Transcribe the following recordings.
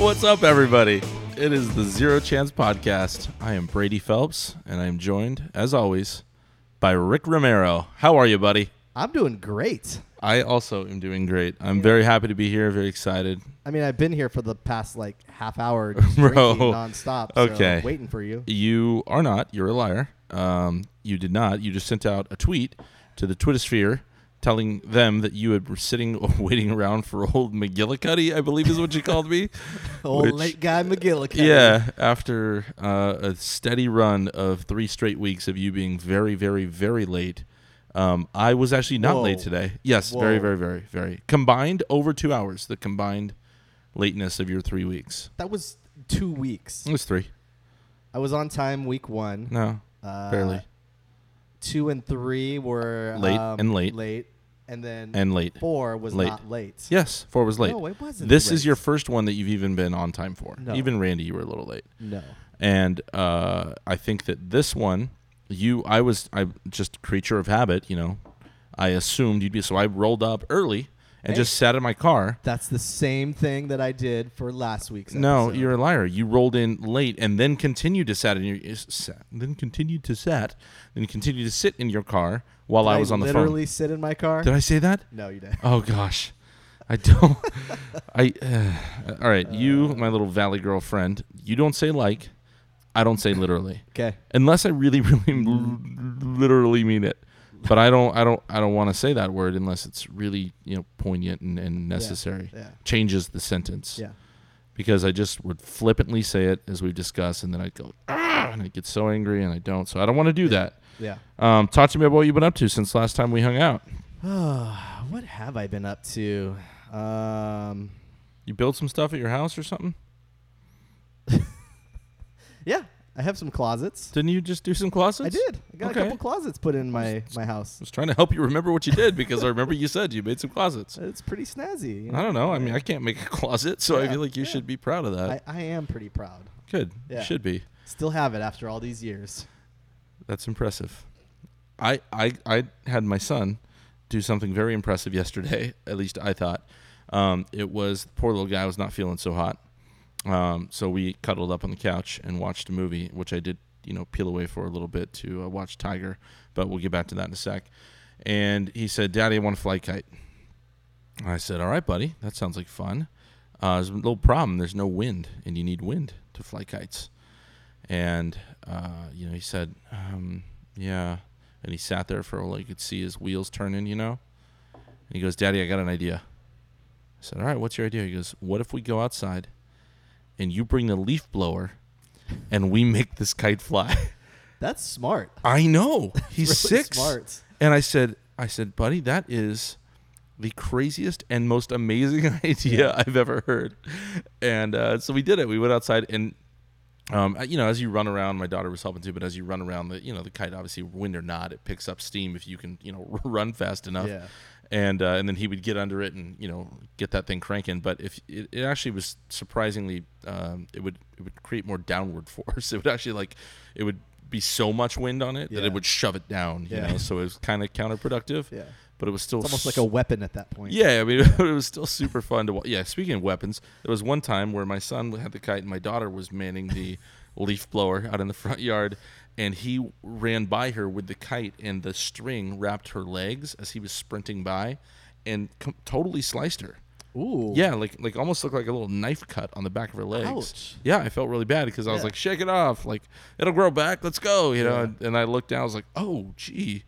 What's up, everybody? It is the Zero Chance Podcast. I am Brady Phelps, and I am joined, as always, by Rick Romero. How are you, buddy? I'm doing great. I also am doing great. I'm very happy to be here, very excited. I mean, I've been here for the past like half hour, just Bro. drinking nonstop. So Okay. waiting for you. You are not. You're a liar. Um, you did not. You just sent out a tweet to the Twitter sphere telling them that you had were sitting or waiting around for old McGillicuddy, I believe is what you called me. Old Which- late guy McGillicuddy. Yeah, after uh, a steady run of three straight weeks of you being very, very, very late, um, I was actually not Whoa. late today. Yes, very, very, very, very combined over two hours. The combined lateness of your three weeks. That was two weeks. It was three. I was on time week one. No, Uh, barely. Two and three were Late um, and late. Late, and then and late. four was late. not late. Yes, four was late. No, it wasn't. this is your first one that you've even been on time for. No. Even Randy, you were a little late. no. and uh, I think that this one, you, I was, I just creature of habit, you know. I assumed you'd be, so I rolled up early and Hey. just sat in my car. That's the same thing that I did for last week's. No, you're a liar. You rolled in late and then continued to sat in your, sat, then continued to sat, then continued to sit in your car while Did I was on the phone. literally sit in my car. Did I say that? no, you didn't. Oh gosh, I don't. I. Uh, all right, you, my little valley girlfriend. You don't say like. I don't say literally. Okay. unless I really, really, literally mean it. But I don't, I don't, I don't want to say that word unless it's really, you know, poignant and, and necessary. Yeah. Changes the sentence Yeah. because I just would flippantly say it as we've discussed, and then I'd go, ah, and I get so angry, and I don't. So I don't want to do that. Yeah. Um, talk to me about what you've been up to since last time we hung out. what have I been up to? Um, You built some stuff at your house or something? yeah, I have some closets. Didn't you just do some closets? I did. I got Okay. a couple closets put in my my house. I was trying to help you remember what you did because I remember you said you made some closets. It's pretty snazzy. you I don't know. I mean, I can't make a closet, so I feel like you yeah. should be proud of that. I, I am pretty proud. Good. Yeah. Should be. Still have it after all these years. That's impressive. I, I I had my son do something very impressive yesterday. At least I thought. Um, it was poor little guy was not feeling so hot. Um, so we cuddled up on the couch and watched a movie, which I did, you know, peel away for a little bit to uh, watch Tiger, but we'll get back to that in a sec. And he said, "Daddy, I want to fly kite." I said, "All right, buddy, that sounds like fun." Uh, there's a little problem. There's no wind, and you need wind to fly kites. And uh, you know, he said, um, "Yeah." And he sat there for all You could see his wheels turning. You know. And he goes, "Daddy, I got an idea." I said, "All right, what's your idea?" He goes, "What if we go outside, and you bring the leaf blower, and we make this kite fly?" That's smart. I know he's Really six. Smart. And I said, I said, buddy, that is the craziest and most amazing idea Yeah. I've ever heard. And uh, so we did it. We went outside and. Um, you know, as you run around, my daughter was helping too. But as you run around, the you know the kite obviously wind or not, it picks up steam if you can you know run fast enough. Yeah. And uh, and then he would get under it and you know get that thing cranking. But if it, it actually was surprisingly, um, it would it would create more downward force. It would actually like it would be so much wind on it that it would shove it down. You Yeah. know, so it was kind of counterproductive. Yeah. But it was still It's almost like a weapon at that point. yeah, I mean, it was still super fun to watch. Yeah, speaking of weapons, there was one time where my son had the kite and my daughter was manning the leaf blower out in the front yard, and he ran by her with the kite, and the string wrapped her legs as he was sprinting by, and com- totally sliced her. Ooh. Yeah, like like almost looked like a little knife cut on the back of her legs. Ouch. Yeah, I felt really bad because I was Yeah. like, shake it off, like it'll grow back. Let's go, you know. And, and I looked down, I was like, oh, gee.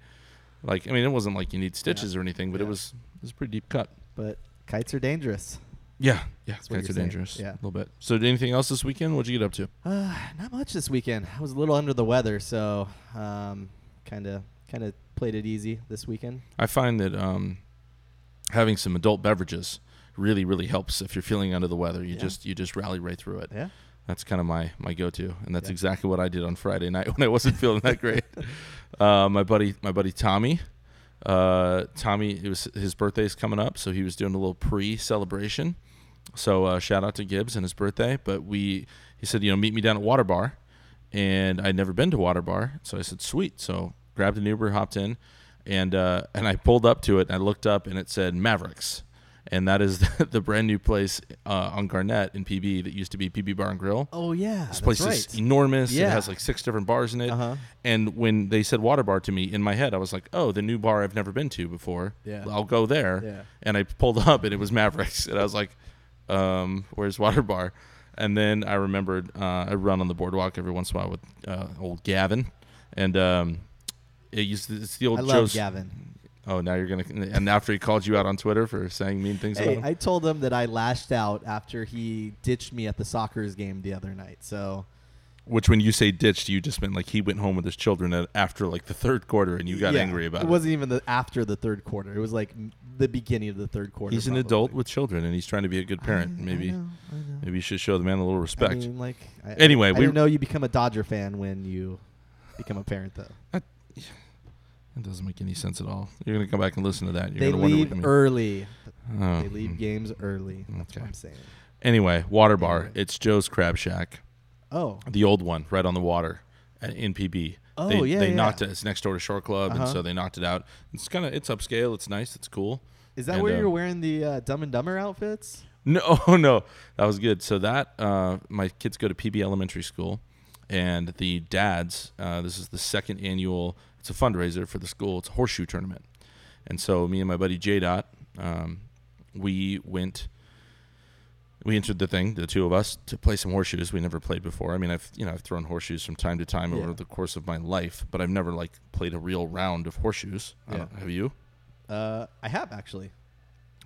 Like I mean, it wasn't like you need stitches or anything, but it was it was a pretty deep cut. But kites are dangerous. Yeah, yeah, That's kites are saying. dangerous. Yeah. a little bit. So, did anything else this weekend? What'd you get up to? Uh, not much this weekend. I was a little under the weather, so um, kind of kind of played it easy this weekend. I find that um, having some adult beverages really, really helps if you're feeling under the weather. You Yeah. just you just rally right through it. Yeah. That's kind of my my go-to, and that's Yeah. exactly what I did on Friday night when I wasn't feeling that great. uh, my buddy, my buddy Tommy, uh, Tommy, it was his birthday's coming up, so he was doing a little pre-celebration. So uh, shout out to Gibbs and his birthday. But we, he said, you know, meet me down at Water Bar, and I'd never been to Water Bar, so I said, sweet. So grabbed an Uber, hopped in, and uh, and I pulled up to it, and I looked up, and it said Mavericks. And that is the brand new place uh, on Garnet in PB that used to be PB Bar and Grill. Oh yeah, This place right. is enormous. Yeah. It has like six different bars in it. Uh-huh. And when they said water bar to me, in my head, I was like, "Oh, the new bar I've never been to before. Yeah. I'll go there." Yeah. And I pulled up, and it was Mavericks, and I was like, um, "Where's water bar?" And then I remembered uh, I run on the boardwalk every once in a while with uh, old Gavin, and um, it used to, it's the old I love Joe's. Gavin. Oh, now you're gonna. And after he called you out on Twitter for saying mean things Hey, about him. I told him that I lashed out after he ditched me at the Sockers game the other night. So Which, when you say ditched, you just meant like he went home with his children at, after like the third quarter, and you got yeah, angry about it. it. wasn't even the after the third quarter. It was like the beginning of the third quarter. He's an adult with children, and he's trying to be a good parent. I- I maybe, know, I know. maybe you should show the man a little respect. I mean, like, I, Anyway, I, we- know you become a Dodger fan when you become a parent, though. That doesn't make any sense at all. You're gonna come back and listen to that. You're they gonna wonder what leave you early. Oh, They leave games early. That's Okay. what I'm saying. Anyway, water bar. It's Joe's Crab Shack, Oh, the old one, right on the water, at, NPB. Oh, they, yeah, They yeah. knocked it. It's next door to Shore Club, and Uh-huh. so they knocked it out. It's kind of it's upscale. It's nice. It's cool. is that And, where um, you're wearing the uh, Dumb and Dumber outfits? No, no, that was good. So that uh, my kids go to PB Elementary School, and the dads. Uh, this is the second annual. It's a fundraiser for the school. It's a horseshoe tournament, and so me and my buddy J Dot, um, we went. We entered the thing, the two of us, to play some horseshoes. We never played before. I mean, I've you know I've thrown horseshoes from time to time over the course of my life, but I've never like played a real round of horseshoes. Yeah. have you? Uh, I have actually.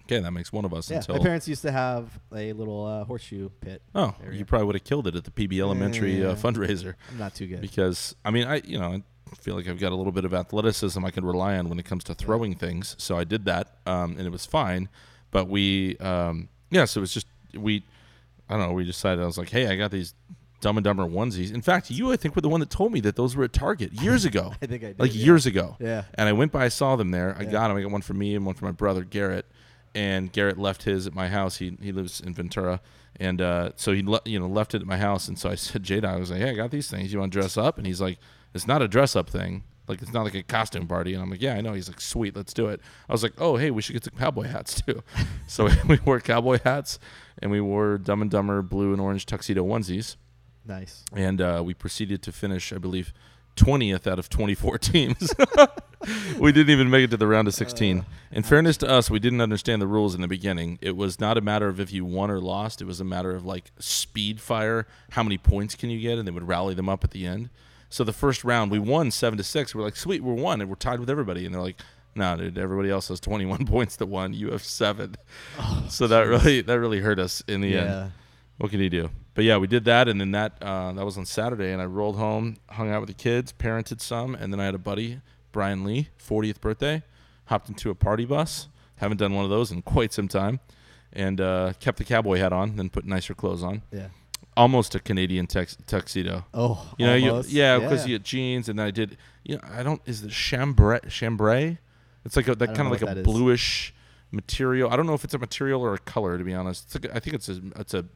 Okay, that makes one of us. Yeah, my parents used to have a little uh, horseshoe pit. oh, area. you probably would have killed it at the PB Elementary Yeah. uh, fundraiser. I'm not too good. because I mean I you know feel like I've got a little bit of athleticism I can rely on when it comes to throwing things. So I did that um, and it was fine. But we um, yeah, so it was just we I don't know. We decided I was like, hey, I got these Dumb and Dumber onesies. In fact, you I think were the one that told me that those were at Target years ago, I think I did. like yeah. years ago. Yeah. And I went by, I saw them there. I Yeah. got them. I got one for me and one for my brother Garrett. And Garrett left his at my house. He he lives in Ventura, and uh, so he le- you know left it at my house. And so I said, Jada, I was like, hey, I got these things. You want to dress up? And he's like, it's not a dress up thing. Like it's not like a costume party. And I'm like, yeah, I know. He's like, sweet, let's do it. I was like, oh, hey, we should get some cowboy hats too. so we wore cowboy hats, and we wore Dumb and Dumber blue and orange tuxedo onesies Nice. and uh, we proceeded to finish, I believe, 20th out of 24 teams. we didn't even make it to the round of 16. in fairness to us, we didn't understand the rules in the beginning. It was not a matter of if you won or lost. It was a matter of like speed fire. How many points can you get? And they would rally them up at the end. So the first round, we won seven to six. We're like, sweet, we're one, and we're tied with everybody. And they're like, no, dude, everybody else has 21 points to one. You have seven. so that really that really hurt us in the end what can you do? But yeah, we did that, and then that uh, that was on Saturday, and I rolled home, hung out with the kids, parented some, and then I had a buddy, Brian Lee, 40th birthday, hopped into a party bus. Haven't done one of those in quite some time, and uh, kept the cowboy hat on, then put nicer clothes on. Yeah. Almost a Canadian tux- tuxedo. Oh, You know, you, yeah, because you had jeans, and then I did. You know, I don't. Is it chambray? Chambray? It's like a, that kind of like a that is. bluish material. I don't know if it's a material or a color. To be honest, it's like I think it's a it's a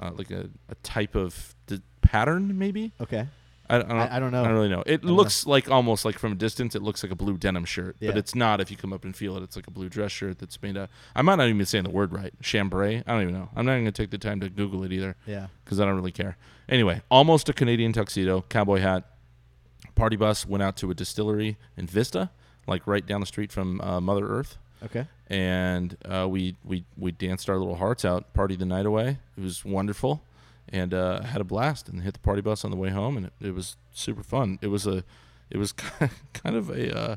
uh, like a, a type of d- pattern maybe. Okay. I, I don't. I, I don't know. I don't really know. It looks like almost like from a distance, it looks like a blue denim shirt, but it's not. If you come up and feel it, it's like a blue dress shirt that's made out. I might not even be saying the word right. Chambray. I don't even know. I'm not even gonna take the time to Google it either Yeah. because I don't really care. Anyway, almost a Canadian tuxedo, cowboy hat, party bus. Went out to a distillery in Vista, like right down the street from uh, Mother Earth, Okay. and uh, we we we danced our little hearts out, party the night away. It was wonderful, and uh, had a blast. And hit the party bus on the way home, and it, it was super fun. It was a, it was kind of a. Uh,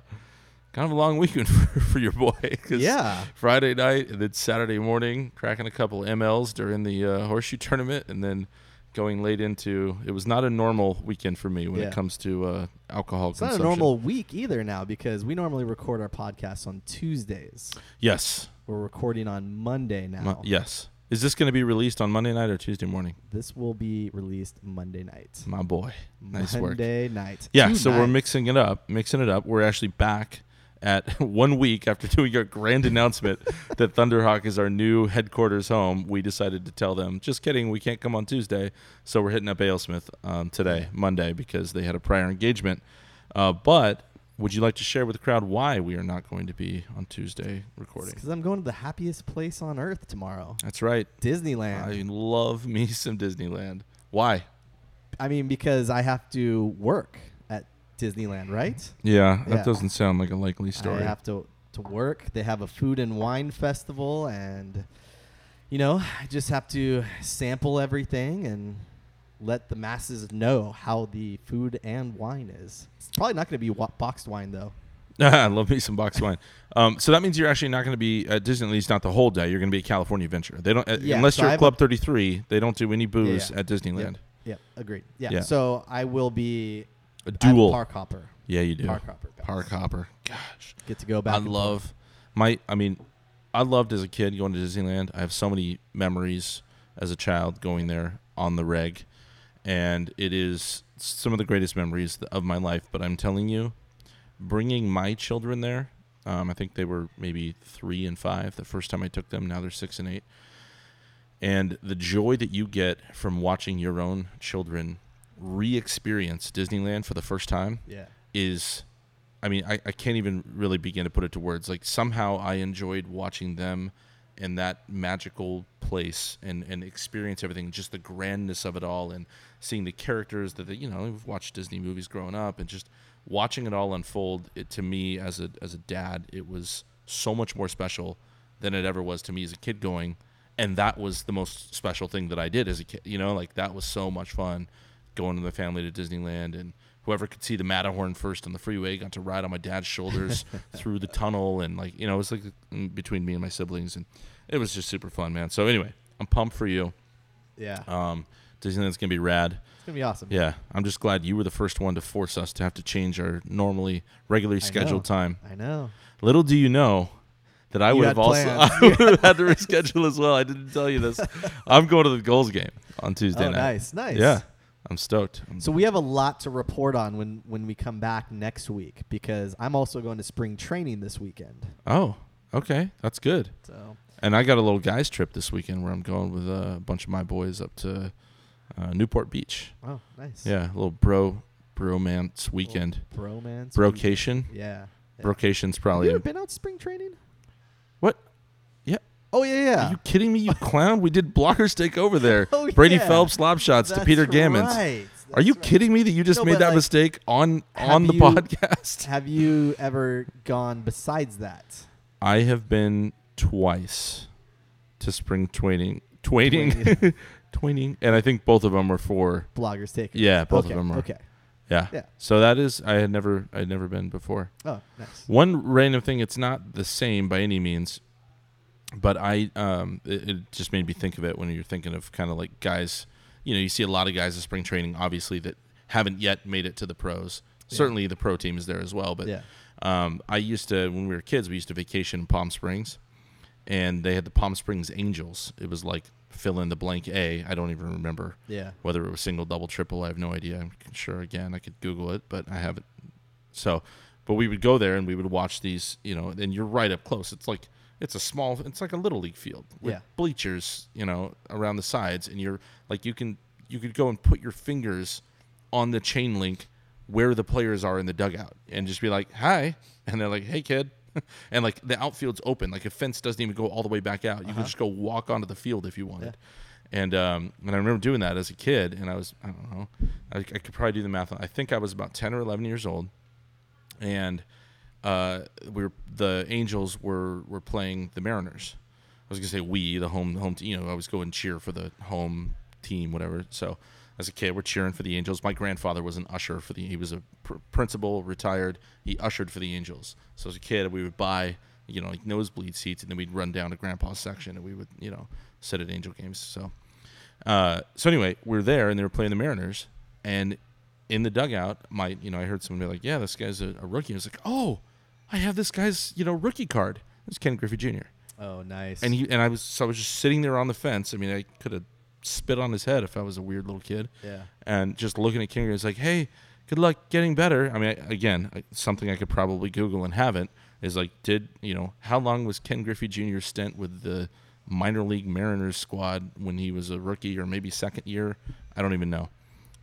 Kind of a long weekend for, for your boy. 'cause Yeah. Friday night and then Saturday morning, cracking a couple MLs during the uh, horseshoe tournament, and then going late into. It was not a normal weekend for me when Yeah. it comes to uh, alcohol It's not a normal week either now because we normally record our podcast on Tuesdays. Yes. We're recording on Monday now. Mo- yes. Is this going to be released on Monday night or Tuesday morning? This will be released Monday night. My boy. Nice work. Monday night. Yeah, Two so we're mixing it up, mixing it up. We're actually back at one week after doing our grand announcement that Thunderhawk is our new headquarters home. We decided to tell them, just kidding, we can't come on Tuesday. So we're hitting up Alesmith um, today, Monday, because they had a prior engagement. Uh, but would you like to share with the crowd why we are not going to be on Tuesday recording? Because I'm going to the happiest place on earth tomorrow, That's right. Disneyland. I love me some Disneyland. Why? I mean, because I have to work at Disneyland, right? Yeah, that Yeah. doesn't sound like a likely story. I have to to work. They have a food and wine festival, and you know, I just have to sample everything and let the masses know how the food and wine is. It's probably not going to be wa- boxed wine though. I love me some boxed wine. Um, so that means you're actually not going to be at Disney, at least not the whole day. You're going to be at California Adventure. They don't, uh, Yeah, unless so you're I at have Club 33. They don't do any booze Yeah. at Disneyland. Yeah, agreed. Yeah. Yeah. So I will be A dual. Park Hopper. yeah, you do. Park Hopper. Pass. Park Hopper. Gosh, Get to go back. I and forth. love my. I mean, I loved as a kid going to Disneyland. I have so many memories as a child going there on the reg, and it is some of the greatest memories of my life. But I'm telling you, bringing my children there. Um, I think they were maybe three and five the first time I took them. Now they're six and eight. And the joy that you get from watching your own children re-experience Disneyland for the first time Yeah. is I mean, I, I can't even really begin to put it to words. Like somehow I enjoyed watching them in that magical place and, and experience everything, just the grandness of it all and seeing the characters that they, you know, we've watched Disney movies growing up and just watching it all unfold. It to me as a as a dad, it was so much more special than it ever was to me as a kid going. And that was the most special thing that I did as a kid. You know, like that was so much fun going with the family to Disneyland and whoever could see the Matterhorn first on the freeway got to ride on my dad's shoulders through the tunnel and like you know it was like between me and my siblings and it was just super fun man so anyway i'm pumped for you Yeah. um disneyland's gonna be rad it's gonna be awesome. yeah i'm just glad you were the first one to force us to have to change our normally regularly scheduled know. time I know. little do you know that I You would have also plans. I would have had to reschedule as well. I didn't tell you this. I'm going to the Gulls game on Tuesday oh, night. nice, nice. Yeah, I'm stoked. I'm So we have a lot to report on when when we come back next week because I'm also going to spring training this weekend. Oh, okay, that's good. So And I got a little guys trip this weekend where I'm going with a bunch of my boys up to uh, Newport Beach. oh, nice. Yeah, a little bro bromance weekend. Bromance. Brocation. Yeah. yeah. Brocation's Have probably. you ever been out spring training? what? Yeah. Oh yeah, yeah. Are you kidding me, you clown? We did blockers take over there. Oh, Brady yeah. Phelps lob shots to Peter Gammons. right. Are you right. kidding me that you just No, made that like, mistake on on the you- podcast? Have you ever gone besides that? I have been twice to spring training, twaining, Twaining, and I think both of them were for Bloggers taking. Yeah, both of them are. Okay. yeah. Yeah. So that is I had never I had never been before. Oh, nice. One random thing, it's not the same by any means, but I um it, it just made me think of it when you're thinking of kind of like guys, you know, you see a lot of guys in spring training obviously that haven't yet made it to the pros. Yeah. Certainly the pro team is there as well, but yeah. um, I used to when we were kids, we used to vacation in Palm Springs, and they had the Palm Springs Angels. It was like fill in the blank A. I don't even remember Yeah. whether it was single, double, triple. I have no idea. I'm sure again I could Google it, but I haven't. So, but we would go there and we would watch these. You know, and you're right up close. It's like it's a small. It's like a little league field with Yeah. bleachers. You know, around the sides, and you're like you can you could go and put your fingers on the chain link where the players are in the dugout and just be like, "Hi," and they're like, "Hey, kid." And like the outfield's open, like a fence doesn't even go all the way back out. You Uh-huh. can just go walk onto the field if you wanted. And um, and I remember doing that as a kid, and I was I don't know, I, I could probably do the math. I think I was about ten or eleven years old, and uh, we were the Angels were were playing the Mariners. I was gonna say we, the home home. Te- you know, I was going cheer for the home team, whatever. So as a kid, we're cheering for the Angels. My grandfather was an usher for the. He was a pr- principal, retired. He ushered for the Angels. So as a kid, we would buy you know like nosebleed seats, and then we'd run down to Grandpa's section, and we would you know sit at Angel games. So. Uh, so anyway, we're there and they were playing the Mariners, and in the dugout, my you know I heard someone be like, "Yeah, this guy's a, a rookie." I was like, "Oh, I have this guy's you know rookie card." It's Ken Griffey Jr. Oh, nice. And he and I was so I was just sitting there on the fence. I mean, I could have spit on his head if I was a weird little kid, yeah. and just looking at Ken, it's like, "Hey, good luck getting better." I mean, again, something I could probably Google and haven't is like, did you know how long was Ken Griffey Jr.'s stint with the minor league Mariners squad when he was a rookie or maybe second year? I don't even know,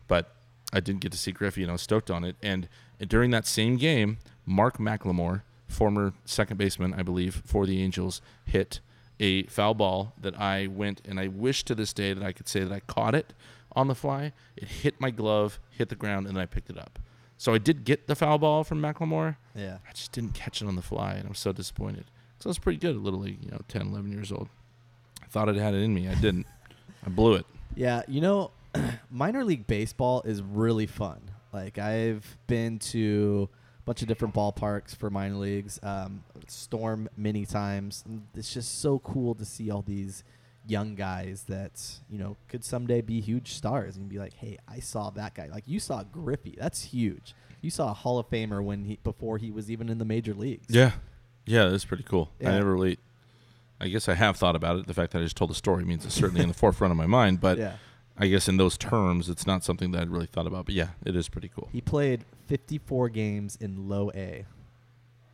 but I didn't get to see Griffey, and I was stoked on it. And uh, during that same game, Mark McLemore, former second baseman, I believe, for the Angels, hit a foul ball that I went and I wish to this day that I could say that I caught it on the fly. It hit my glove, hit the ground, and then I picked it up. So I did get the foul ball from McLemore. Yeah. I just didn't catch it on the fly, and I'm so disappointed. So I was pretty good at Little League, you know, 10, 11 years old. I thought I had it in me. I didn't. I blew it. Yeah, you know, minor league baseball is really fun. Like I've been to bunch of different ballparks for minor leagues, um, Storm many times. And It's just so cool to see all these young guys that you know could someday be huge stars and be like, hey, I saw that guy. Like you saw Griffey, that's huge. You saw a Hall of Famer when he before he was even in the major leagues. Yeah. Yeah, that's pretty cool. I never really. I guess I have thought about it. The fact that I just told the story means it's certainly in the forefront of my mind. But yeah. I guess in those terms, it's not something that I'd really thought about. But yeah, it is pretty cool. He played 54 games in low A.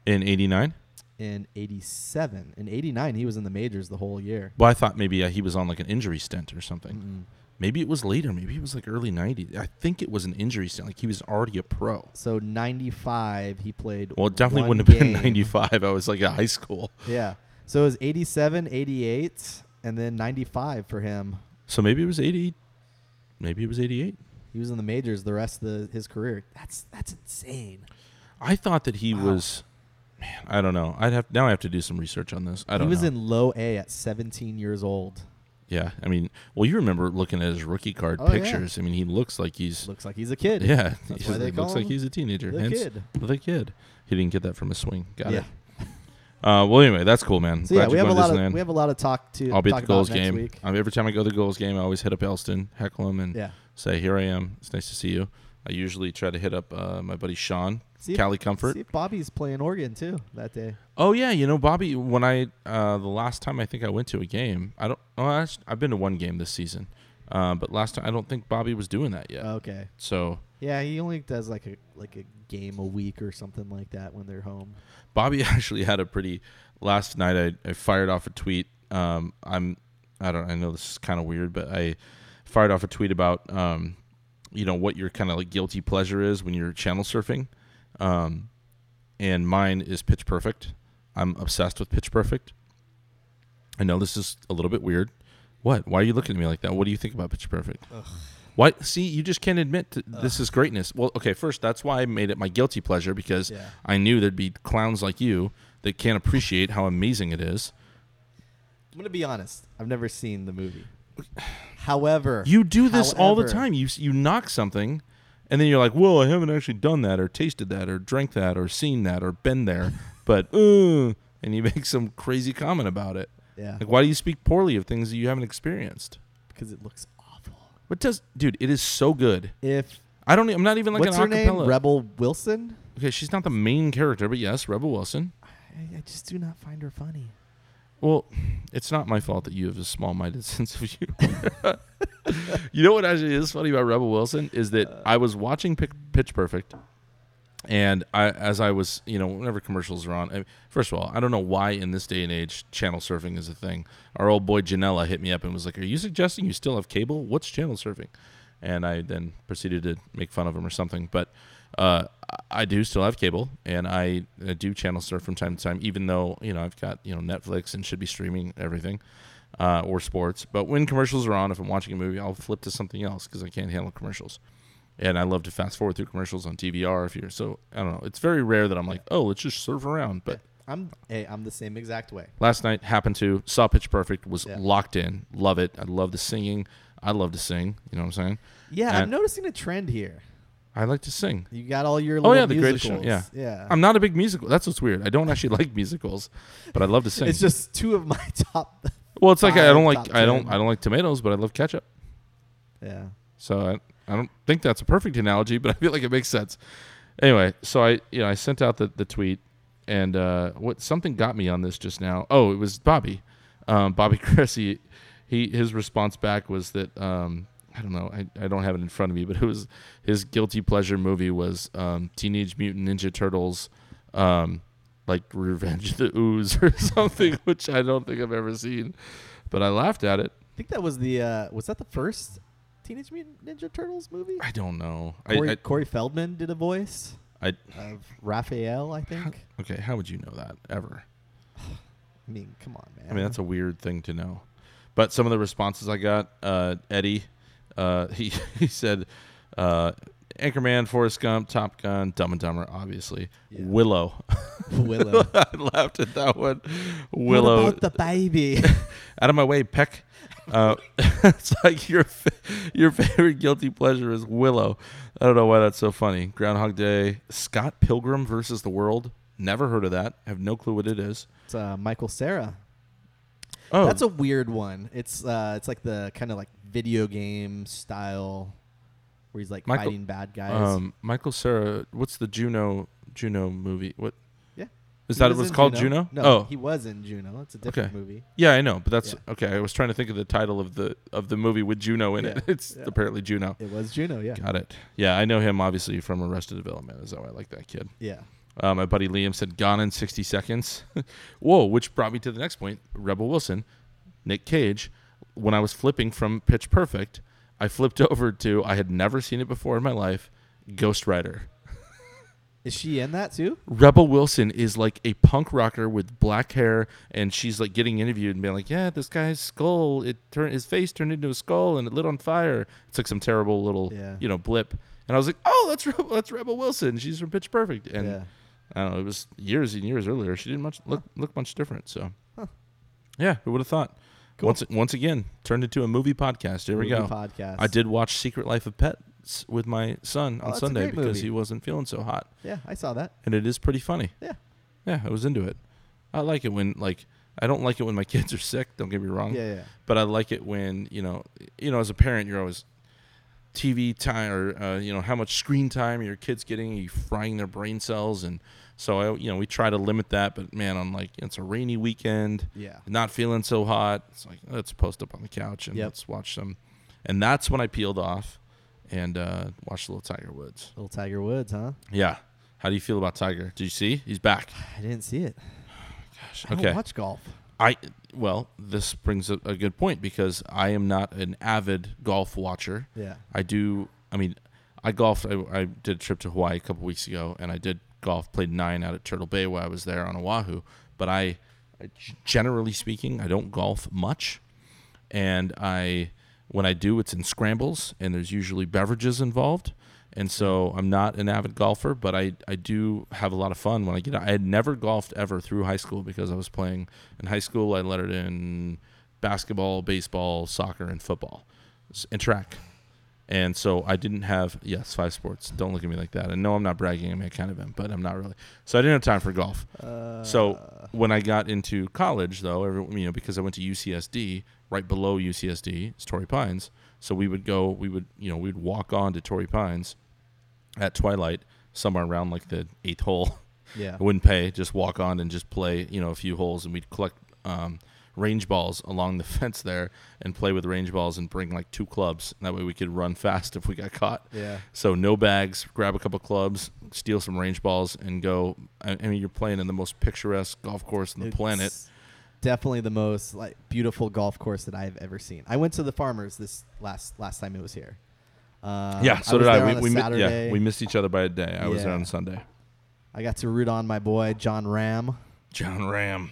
In '89, in 87. In 89, he was in the majors the whole year. well, I thought maybe uh, he was on like an injury stint or something. Mm-mm. Maybe it was later. Maybe it was like early '90s. I think it was an injury stint. Like he was already a pro. So 95, he played. Well, it definitely wouldn't have been '95. I was like at high school. Yeah. So it was 87, 88, and then 95 for him. So maybe it was '80. Maybe he was '88. He was in the majors the rest of the, his career. That's that's insane. I thought that he Wow. was. Man, I don't know. I'd have now. I have to do some research on this. I don't He was know. in low A at 17 years old. Yeah, I mean, well, you remember looking at his rookie card Oh, yeah. pictures. I mean, he looks like he's Looks like he's a kid. yeah, That's he why they call looks like he's a teenager. The hence kid. the kid. He didn't get that from a swing. Got yeah. it. Uh, well, anyway, that's cool, man. So yeah, Glad we you're have a lot of we have a lot of talk to I'll be talk at the Gulls about next game. week. Um, every time I go to the Gulls game, I always hit up Elston, heckle him, and Yeah. say, "Here I am. It's nice to see you." I usually try to hit up uh, my buddy Sean, See if, Cali Comfort. see if Bobby's playing Oregon too that day. Oh yeah, you know Bobby. When I uh, the last time I think I went to a game, I don't. Oh, I I've been to one game this season, uh, but last time I don't think Bobby was doing that yet. Okay. So Yeah, he only does like a like a game a week or something like that when they're home. Bobby actually had a pretty. Last night I, I fired off a tweet. Um, I'm I don't I know this is kind of weird, but I fired off a tweet about um, you know what your kind of like guilty pleasure is when you're channel surfing, um, and mine is Pitch Perfect. I'm obsessed with Pitch Perfect. I know this is a little bit weird. What? Why are you looking at me like that? What do you think about Pitch Perfect? Why? See, you just can't admit to, this is greatness. Well, okay, first that's why I made it my guilty pleasure because Yeah. I knew there'd be clowns like you that can't appreciate how amazing it is. I'm gonna be honest. I've never seen the movie. However, You do this all the time. You you knock something, and then you're like, "Well, I haven't actually done that, or tasted that, or drank that, or seen that, or been there." but uh, and you make some crazy comment about it. Yeah, Like, why do you speak poorly of things that you haven't experienced? because it looks awful. What does, dude? It is so good. If I don't. I'm not even like what's an her name? acapella. Rebel Wilson. okay, she's not the main character, but yes, Rebel Wilson. I, I just do not find her funny. Well, it's not my fault that you have a small-minded sense of humor. you know what actually is funny about Rebel Wilson is that Uh. I was watching Pic- Pitch Perfect, and I, as I was, you know, whenever commercials are on, I, first of all, I don't know why in this day and age channel surfing is a thing. Our old boy Janella hit me up and was like, "Are you suggesting you still have cable? What's channel surfing?" And I then proceeded to make fun of him or something, but. Uh, I do still have cable, and I, I do channel surf from time to time. Even though you know I've got you know Netflix and should be streaming everything, uh, or sports. But when commercials are on, if I'm watching a movie, I'll flip to something else because I can't handle commercials. And I love to fast forward through commercials on DVR. If you're so, I don't know. It's very rare that I'm like, oh, let's just surf around. But I'm hey, I'm the same exact way. last night happened to saw Pitch Perfect, was Yeah. locked in, love it. I love the singing. I love to sing. You know what I'm saying? Yeah, I'm And- noticing a trend here. I like to sing. You got all your Oh, yeah, The Greatest Show, musicals. yeah. yeah. I'm not a big musical. That's what's weird. I don't actually like musicals, but I love to sing. It's just two of my top. well, it's like I don't like I don't 10. I don't like tomatoes, but I love ketchup. yeah. So I, I don't think that's a perfect analogy, but I feel like it makes sense. Anyway, so I you know I sent out the, the tweet, and uh, what something got me on this just now. Oh, it was Bobby, um, Bobby Cressy. He his response back was that um, I don't know I, I don't have it in front of me, but it was his guilty pleasure movie was um, Teenage Mutant Ninja Turtles, um, like Revenge of the Ooze or something, which I don't think I've ever seen, but I laughed at it. I think that was the uh was that the first Teenage Mutant Ninja Turtles movie? I don't know. Corey, I, I, Corey Feldman did a voice I of Raphael, I think. okay. How would you know that ever? I mean, come on, man. I mean, that's a weird thing to know. But some of the responses I got, uh, Eddie, uh, he he said, uh, Anchorman, Forrest Gump, Top Gun, Dumb and Dumber, obviously. Yeah. Willow. Willow. I laughed at that one. Willow. about the baby? Out of my way, Peck. Uh, it's like your your favorite guilty pleasure is Willow. I don't know why that's so funny. Groundhog Day, Scott Pilgrim versus the World. Never heard of that. have no clue what it is. it's uh, Michael Cera. Oh, That's a weird one. It's uh, it's like the kind of like video game style where he's like Michael- fighting bad guys. um, Michael Cera. What's the Juno Juno movie? What. Is He that? It was called Juno. No, oh, he was in Juno. It's a different Okay. movie. yeah, I know, but that's Yeah. okay. I was trying to think of the title of the of the movie with Juno in it. It's yeah. apparently Juno. It was Juno. Yeah. Got it. Yeah, I know him obviously from Arrested Development. Is how I like that kid. Yeah. Uh, my buddy Liam said "Gone in 60 Seconds." Whoa, which brought me to the next point. Rebel Wilson, Nick Cage. When I was flipping from Pitch Perfect, I flipped over to I had never seen it before in my life. Ghost Rider. Is she in that too? Rebel Wilson is like a punk rocker with black hair, and she's like getting interviewed and being like, "Yeah, this guy's skull, it turned his face turned into a skull and it lit on fire." It's like some terrible little, Yeah. you know, blip. And I was like, "Oh, that's Rebel, that's Rebel Wilson. She's from Pitch Perfect." And yeah. I don't know. It was years and years earlier. She didn't much look look much different. So, Huh. yeah, who would have thought? Cool. Once once again, turned into a movie podcast. Here we go. Podcast. I did watch Secret Life of With my son Oh, on that's a Sunday great because movie. he wasn't feeling so hot, Yeah, I saw that. and it is pretty funny. Yeah. Yeah, I was into it. I like it when like I don't like it when my kids are sick. Don't get me wrong. Yeah, yeah. But I like it when you know, you know, as a parent, you're always TV time or uh, you know how much screen time your kids getting. Are you frying their brain cells, and so I, you know, we try to limit that. But man, on like it's a rainy weekend, Yeah. not feeling so hot. It's like let's post up on the couch and Yep. let's watch some. And that's when I peeled off and uh, watched a little Tiger Woods. Little Tiger Woods, huh? Yeah. How do you feel about Tiger? Did you see? He's back. I didn't see it. Gosh. I don't Okay. watch golf. I well, this brings a, a good point because I am not an avid golf watcher. Yeah. I do. I mean, I golfed. I, I did a trip to Hawaii a couple weeks ago, and I did golf. Played nine out at Turtle Bay while I was there on Oahu. But I, I generally speaking, I don't golf much, and I when I do, it's in scrambles, and there's usually beverages involved. And so I'm not an avid golfer, but I, I do have a lot of fun when I get out. I had never golfed ever through high school because I was playing in high school. I lettered in basketball, baseball, soccer, and football, and track. And so I didn't have yes five sports. Don't look at me like that. And no, I'm not bragging. I mean, I kind of am, but I'm not really. So I didn't have time for golf. Uh, So when I got into college, though, every, you know, because I went to UCSD, right below UCSD is Torrey Pines. So we would go, we would, you know, we'd walk on to Torrey Pines at twilight, somewhere around like the eighth hole. yeah. I wouldn't pay, just walk on and just play, you know, a few holes, and we'd collect um, range balls along the fence there and play with range balls and bring like two clubs. And That way we could run fast if we got caught. Yeah. So no bags, grab a couple clubs, steal some range balls, and go. I, I mean, you're playing in the most picturesque golf course on the planet. Definitely the most like beautiful golf course that I've ever seen. I went to the Farmers this last last time it was here. Um, yeah, so was did I. We, we yeah, we missed each other by a day. I was there on Sunday. I got to root on my boy Jon Rahm. Jon Rahm.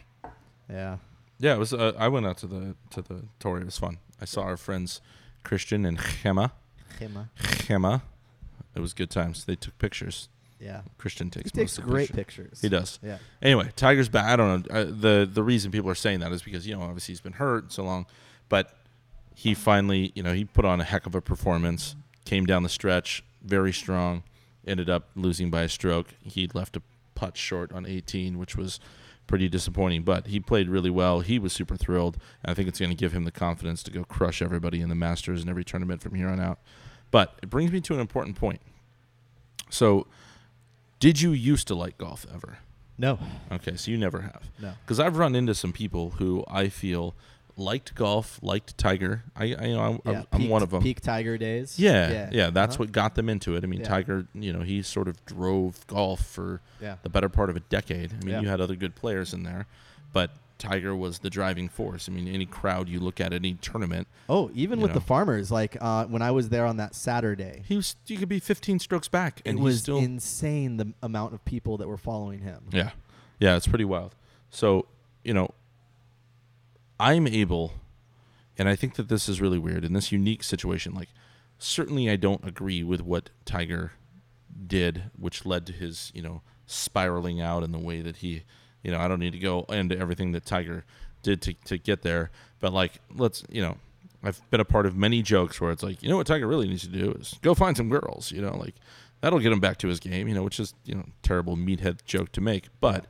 Yeah. Yeah, it was. Uh, I went out to the to the tour. It was fun. I saw our friends Christian and Gemma. Him. Gemma. It was good times. They took pictures. Yeah. Christian takes He takes great pictures. pictures. He does. Yeah. Anyway, Tiger's back. I don't know. Uh, the The reason people are saying that is because you know obviously he's been hurt so long, but he finally you know he put on a heck of a performance. Came down the stretch very strong. Ended up losing by a stroke. He left a putt short on 18, which was pretty disappointing. But he played really well. He was super thrilled. And I think it's going to give him the confidence to go crush everybody in the Masters and every tournament from here on out. But it brings me to an important point. So, did you used to like golf ever? No. Okay, so you never have. No. Because I've run into some people who I feel liked golf, liked Tiger. I, I you know, I'm, Yeah. I'm, peak- one of them. Peak Tiger days. Yeah, yeah, that's Uh-huh. what got them into it. I mean, Yeah. Tiger, you know, he sort of drove golf for Yeah. the better part of a decade. I mean, Yeah. you had other good players in there, but Tiger was the driving force. I mean, any crowd you look at, any tournament, Oh, even with the farmers, like uh, when I was there on that Saturday, he was you could be 15 strokes back, and it was still insane the amount of people that were following him. Yeah. Yeah, it's pretty wild. So, you know, I'm able, and I think that this is really weird in this unique situation. Like, certainly I don't agree with what Tiger did, which led to his, you know, spiraling out in the way that he, you know, I don't need to go into everything that Tiger did to, to get there. But, like, let's, you know, I've been a part of many jokes where it's like, you know what Tiger really needs to do is go find some girls, you know, like that'll get him back to his game, you know, which is, you know, terrible meathead joke to make. But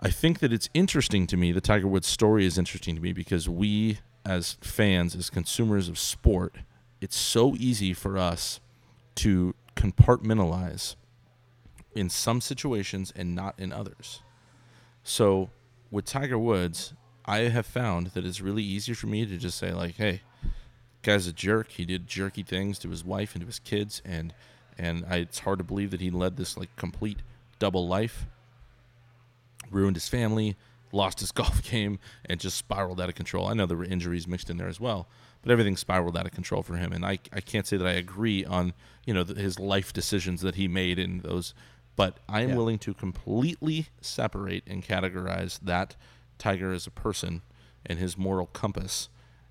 I think that it's interesting to me. The Tiger Woods story is interesting to me because we, as fans, as consumers of sport, it's so easy for us to compartmentalize in some situations and not in others. So with Tiger Woods, I have found that it's really easy for me to just say like, "Hey, guy's a jerk. He did jerky things to his wife and to his kids, and and I, it's hard to believe that he led this like complete double life, ruined his family, lost his golf game, and just spiraled out of control. I know there were injuries mixed in there as well, but everything spiraled out of control for him. And I I can't say that I agree on you know th- his life decisions that he made in those, but I am Yeah. willing to completely separate and categorize that Tiger as a person and his moral compass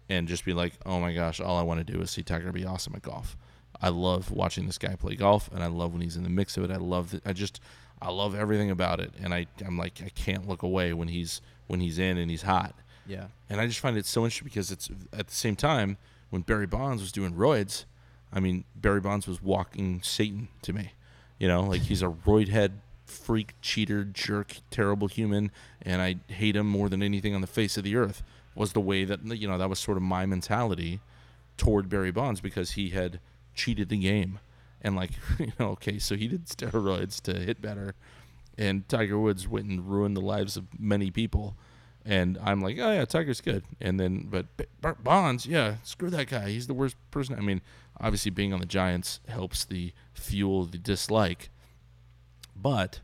and just be like, oh my gosh, all I want to do is see Tiger be awesome at golf. I love watching this guy play golf, and I love when he's in the mix of it. I love that. I just, I love everything about it, and I, I'm like, I can't look away when he's when he's in and he's hot. Yeah. And I just find it so interesting because it's at the same time when Barry Bonds was doing roids, I mean Barry Bonds was walking Satan to me. You know, like he's a roid head freak, cheater, jerk, terrible human, and I hate him more than anything on the face of the earth. Was the way that you know that was sort of my mentality toward Barry Bonds because he had cheated the game, and like you know, okay, so he did steroids to hit better, and Tiger Woods went and ruined the lives of many people. And I'm like, oh yeah, Tiger's good. And then, but Bonds, yeah, screw that guy. He's the worst person. I mean, obviously being on the Giants helps the fuel the dislike, but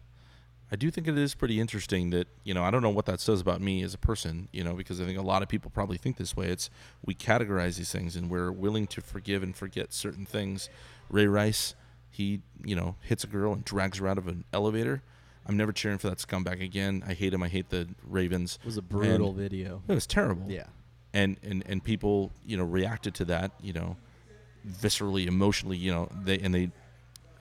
I do think it is pretty interesting that you know I don't know what that says about me as a person. You know, because I think a lot of people probably think this way. It's we categorize these things and we're willing to forgive and forget certain things. Ray Rice, he you know hits a girl and drags her out of an elevator. I'm never cheering for that scumbag again. I hate him. I hate the Ravens. It was a brutal And video. It was terrible Yeah. and and and people you know reacted to that you know viscerally emotionally you know they and they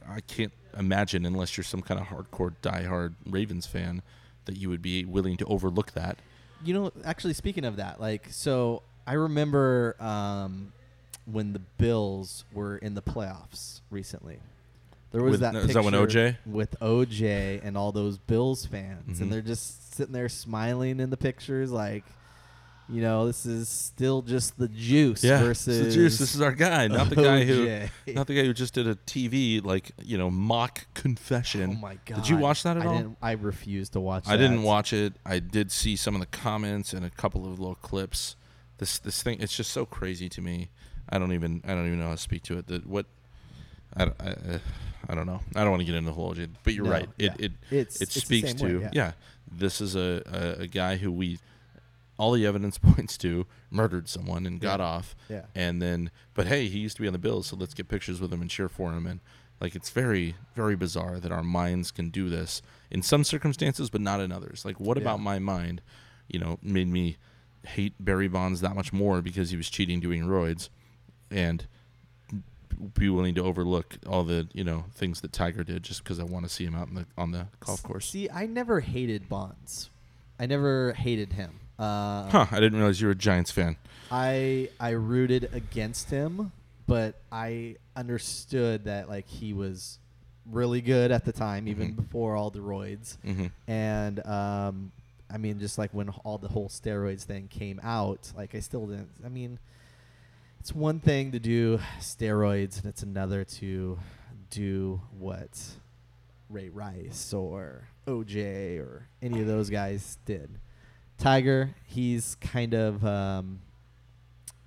i can't imagine unless you're some kind of hardcore diehard ravens fan that you would be willing to overlook that You know, actually, speaking of that, like, so I remember um, when the Bills were in the playoffs recently. There was With- that. is that when picture OJ? with OJ and all those Bills fans, Mhm. and they're just sitting there smiling in the pictures, like, you know, this is still just the juice yeah versus this is, Juice. this is our guy not the guy who not the guy who just did a tv like you know mock confession Oh my god! did you watch that at I all Didn't, I refused to watch. It. I didn't watch it. I did see some of the comments and a couple of little clips. This this thing it's just so crazy to me. I don't even I don't even know how to speak to it. That what I, I, uh, I don't know. I don't want to get into the whole but you're No, right. It yeah. it it the speaks to way, yeah. This is a, a a guy who we all the evidence points to murdered someone and got Yeah. off yeah. and then but hey he used to be on the bills so let's get pictures with him and cheer for him and like it's very very bizarre that our minds can do this in some circumstances but not in others like what Yeah. about my mind you know made me hate barry bonds that much more because he was cheating doing roids and be willing to overlook all the you know things that tiger did just because i want to see him out the, on the golf course See, I never hated Bonds. I never hated him. Uh, huh i didn't realize you were a giants fan I I rooted against him, but I understood that like he was really good at the time, even Mhm. before all the roids. mm-hmm. And um, I mean, just like when all the whole steroids thing came out, like I still didn't. I mean, it's one thing to do steroids, and it's another to do what Ray Rice or OJ or any of those guys did. Tiger, he's kind of. Um,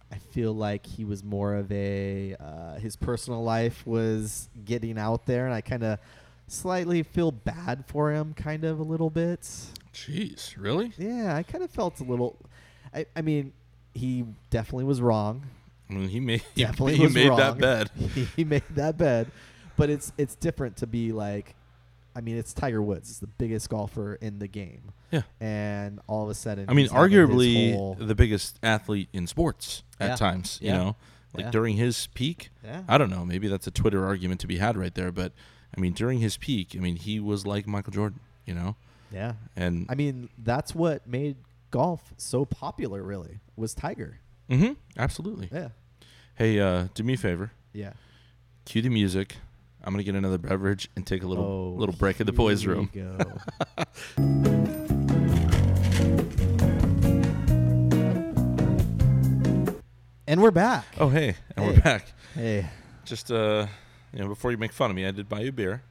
I feel like he was more of a. Uh, his personal life was getting out there, and I kind of slightly feel bad for him, kind of a little bit. Jeez, really? Yeah, I kind of felt a little. I, I mean, he definitely was wrong. I mean, he made Definitely he was made wrong. that bed. he made that bed, but it's it's different to be like. I mean, it's Tiger Woods. It's the biggest golfer in the game. Yeah. And all of a sudden, I mean, he's having his arguably the biggest athlete in sports at Yeah. times. You Yeah. know, like Yeah. during his peak. yeah. I don't know. Maybe that's a Twitter argument to be had right there. But I mean, during his peak, I mean, he was like Michael Jordan. You know, yeah. and I mean, that's what made golf so popular. Really, was Tiger. Mm-hmm. absolutely. Yeah. Hey, uh, do me a favor. Yeah. Cue the music. I'm gonna get another beverage and take a little Oh, little break in the boys' room. and we're back. Oh, hey, and Hey. we're back. Hey. Just uh, you know, before you make fun of me, I did buy you a beer,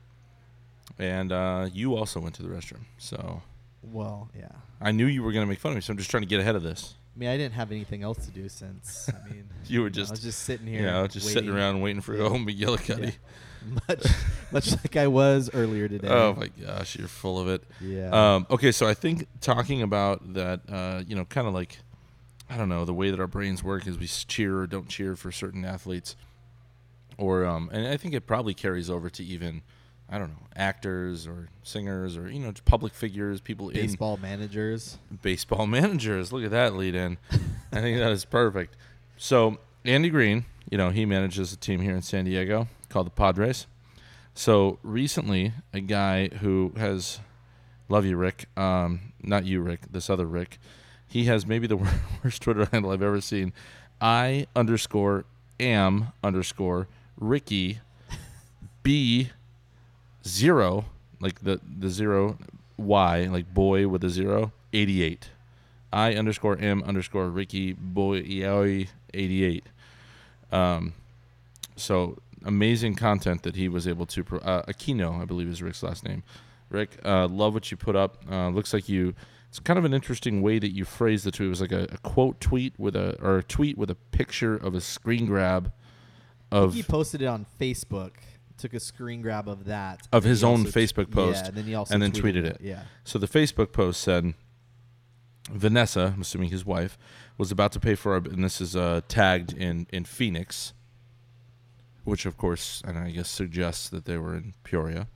and uh, you also went to the restroom. So Well, yeah. I knew you were gonna make fun of me, so I'm just trying to get ahead of this. I mean, I didn't have anything else to do since. I mean, You were just I was just, sitting you here. know, just sitting around waiting for Yeah. Home McGillicuddy. much, much like I was earlier today. Oh my gosh, you're full of it. Yeah. Um, okay, so I think talking about that, uh, you know, kind of like, I don't know, the way that our brains work is we cheer or don't cheer for certain athletes, or um, and I think it probably carries over to even, I don't know, actors or singers or you know, public figures, people Baseball managers. baseball managers. Look at that lead in. I think that is perfect. So Andy Green, you know, he manages a team here in San Diego called the Padres. So recently, a guy who has, love you, Rick. Um, not you, Rick. This other Rick. He has maybe the worst Twitter handle I've ever seen. I underscore am underscore Ricky B zero like the the zero Y like boy with a zero eighty eight. I underscore M underscore Ricky boy eighty eight. Um, so amazing content that he was able to. Pro- uh, Aquino, I believe is Rick's last name. Rick, uh, love what you put up. Uh, looks like you. It's kind of an interesting way that you phrased the tweet. It was like a, a quote tweet with a or a tweet with a picture of a screen grab of he posted it on Facebook. Took a screen grab of that Of his own also t- Facebook post, Yeah, and then he also and then tweeted, tweeted it. Yeah. So the Facebook post said Vanessa, I'm assuming his wife, was about to pay for our, and this is uh, tagged in in Phoenix, which of course, and I guess suggests that they were in Peoria,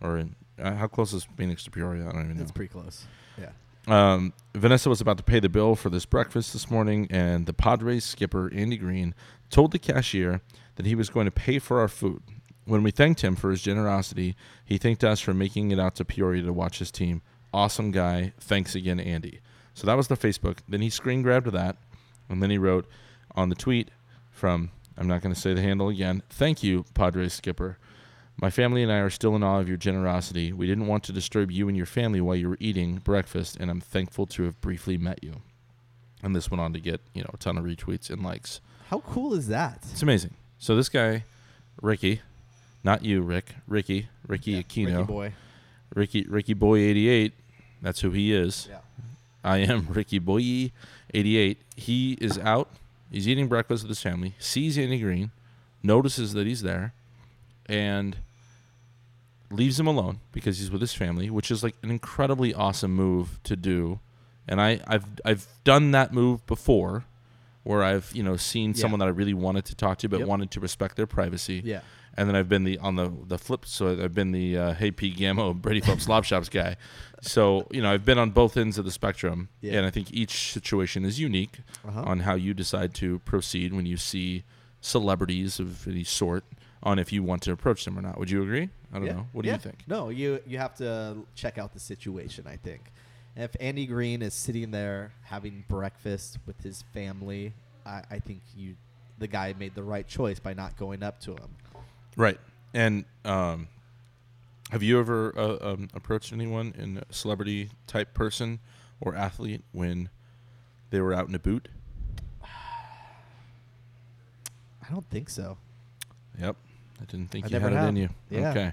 or in uh, how close is Phoenix to Peoria? I don't even know. It's pretty close. Yeah. Um, Vanessa was about to pay the bill for this breakfast this morning, and the Padres skipper, Andy Green, told the cashier that he was going to pay for our food. When we thanked him for his generosity, he thanked us for making it out to Peoria to watch his team. Awesome guy. Thanks again, Andy. So that was the Facebook. Then he screen grabbed that, and then he wrote on the tweet from, I'm not going to say the handle again, thank you, Padres skipper. My family and I are still in awe of your generosity. We didn't want to disturb you and your family while you were eating breakfast, and I'm thankful to have briefly met you. And this went on to get, you know, a ton of retweets and likes. How cool is that? It's amazing. So this guy, Ricky, not you, Rick, Ricky, Ricky Yeah, Aquino, Ricky boy. Ricky, Ricky Boy 88. That's who he is. Yeah. I am Ricky Boy 88. He is out. He's eating breakfast with his family, sees Andy Green, notices that he's there, and leaves him alone because he's with his family, which is like an incredibly awesome move to do. And I, I've I've done that move before where I've, you know, seen Yeah. someone that I really wanted to talk to but Yep. wanted to respect their privacy. Yeah. And then I've been the on the the flip. So I've been the uh, Hey P Gammo Brady Phelps Lob Shops guy. So you know I've been on both ends of the spectrum, Yeah. and I think each situation is unique Uh-huh. on how you decide to proceed when you see celebrities of any sort on if you want to approach them or not. Would you agree? I don't Yeah. know. What do Yeah. you think? No, you you have to check out the situation. I think if Andy Green is sitting there having breakfast with his family, I, I think you the guy made the right choice by not going up to him. Right. And um, have you ever uh, um, approached anyone in a celebrity type person or athlete when they were out in a boot? I don't think so. Yep. I didn't think I you had it in you. Yeah. Okay.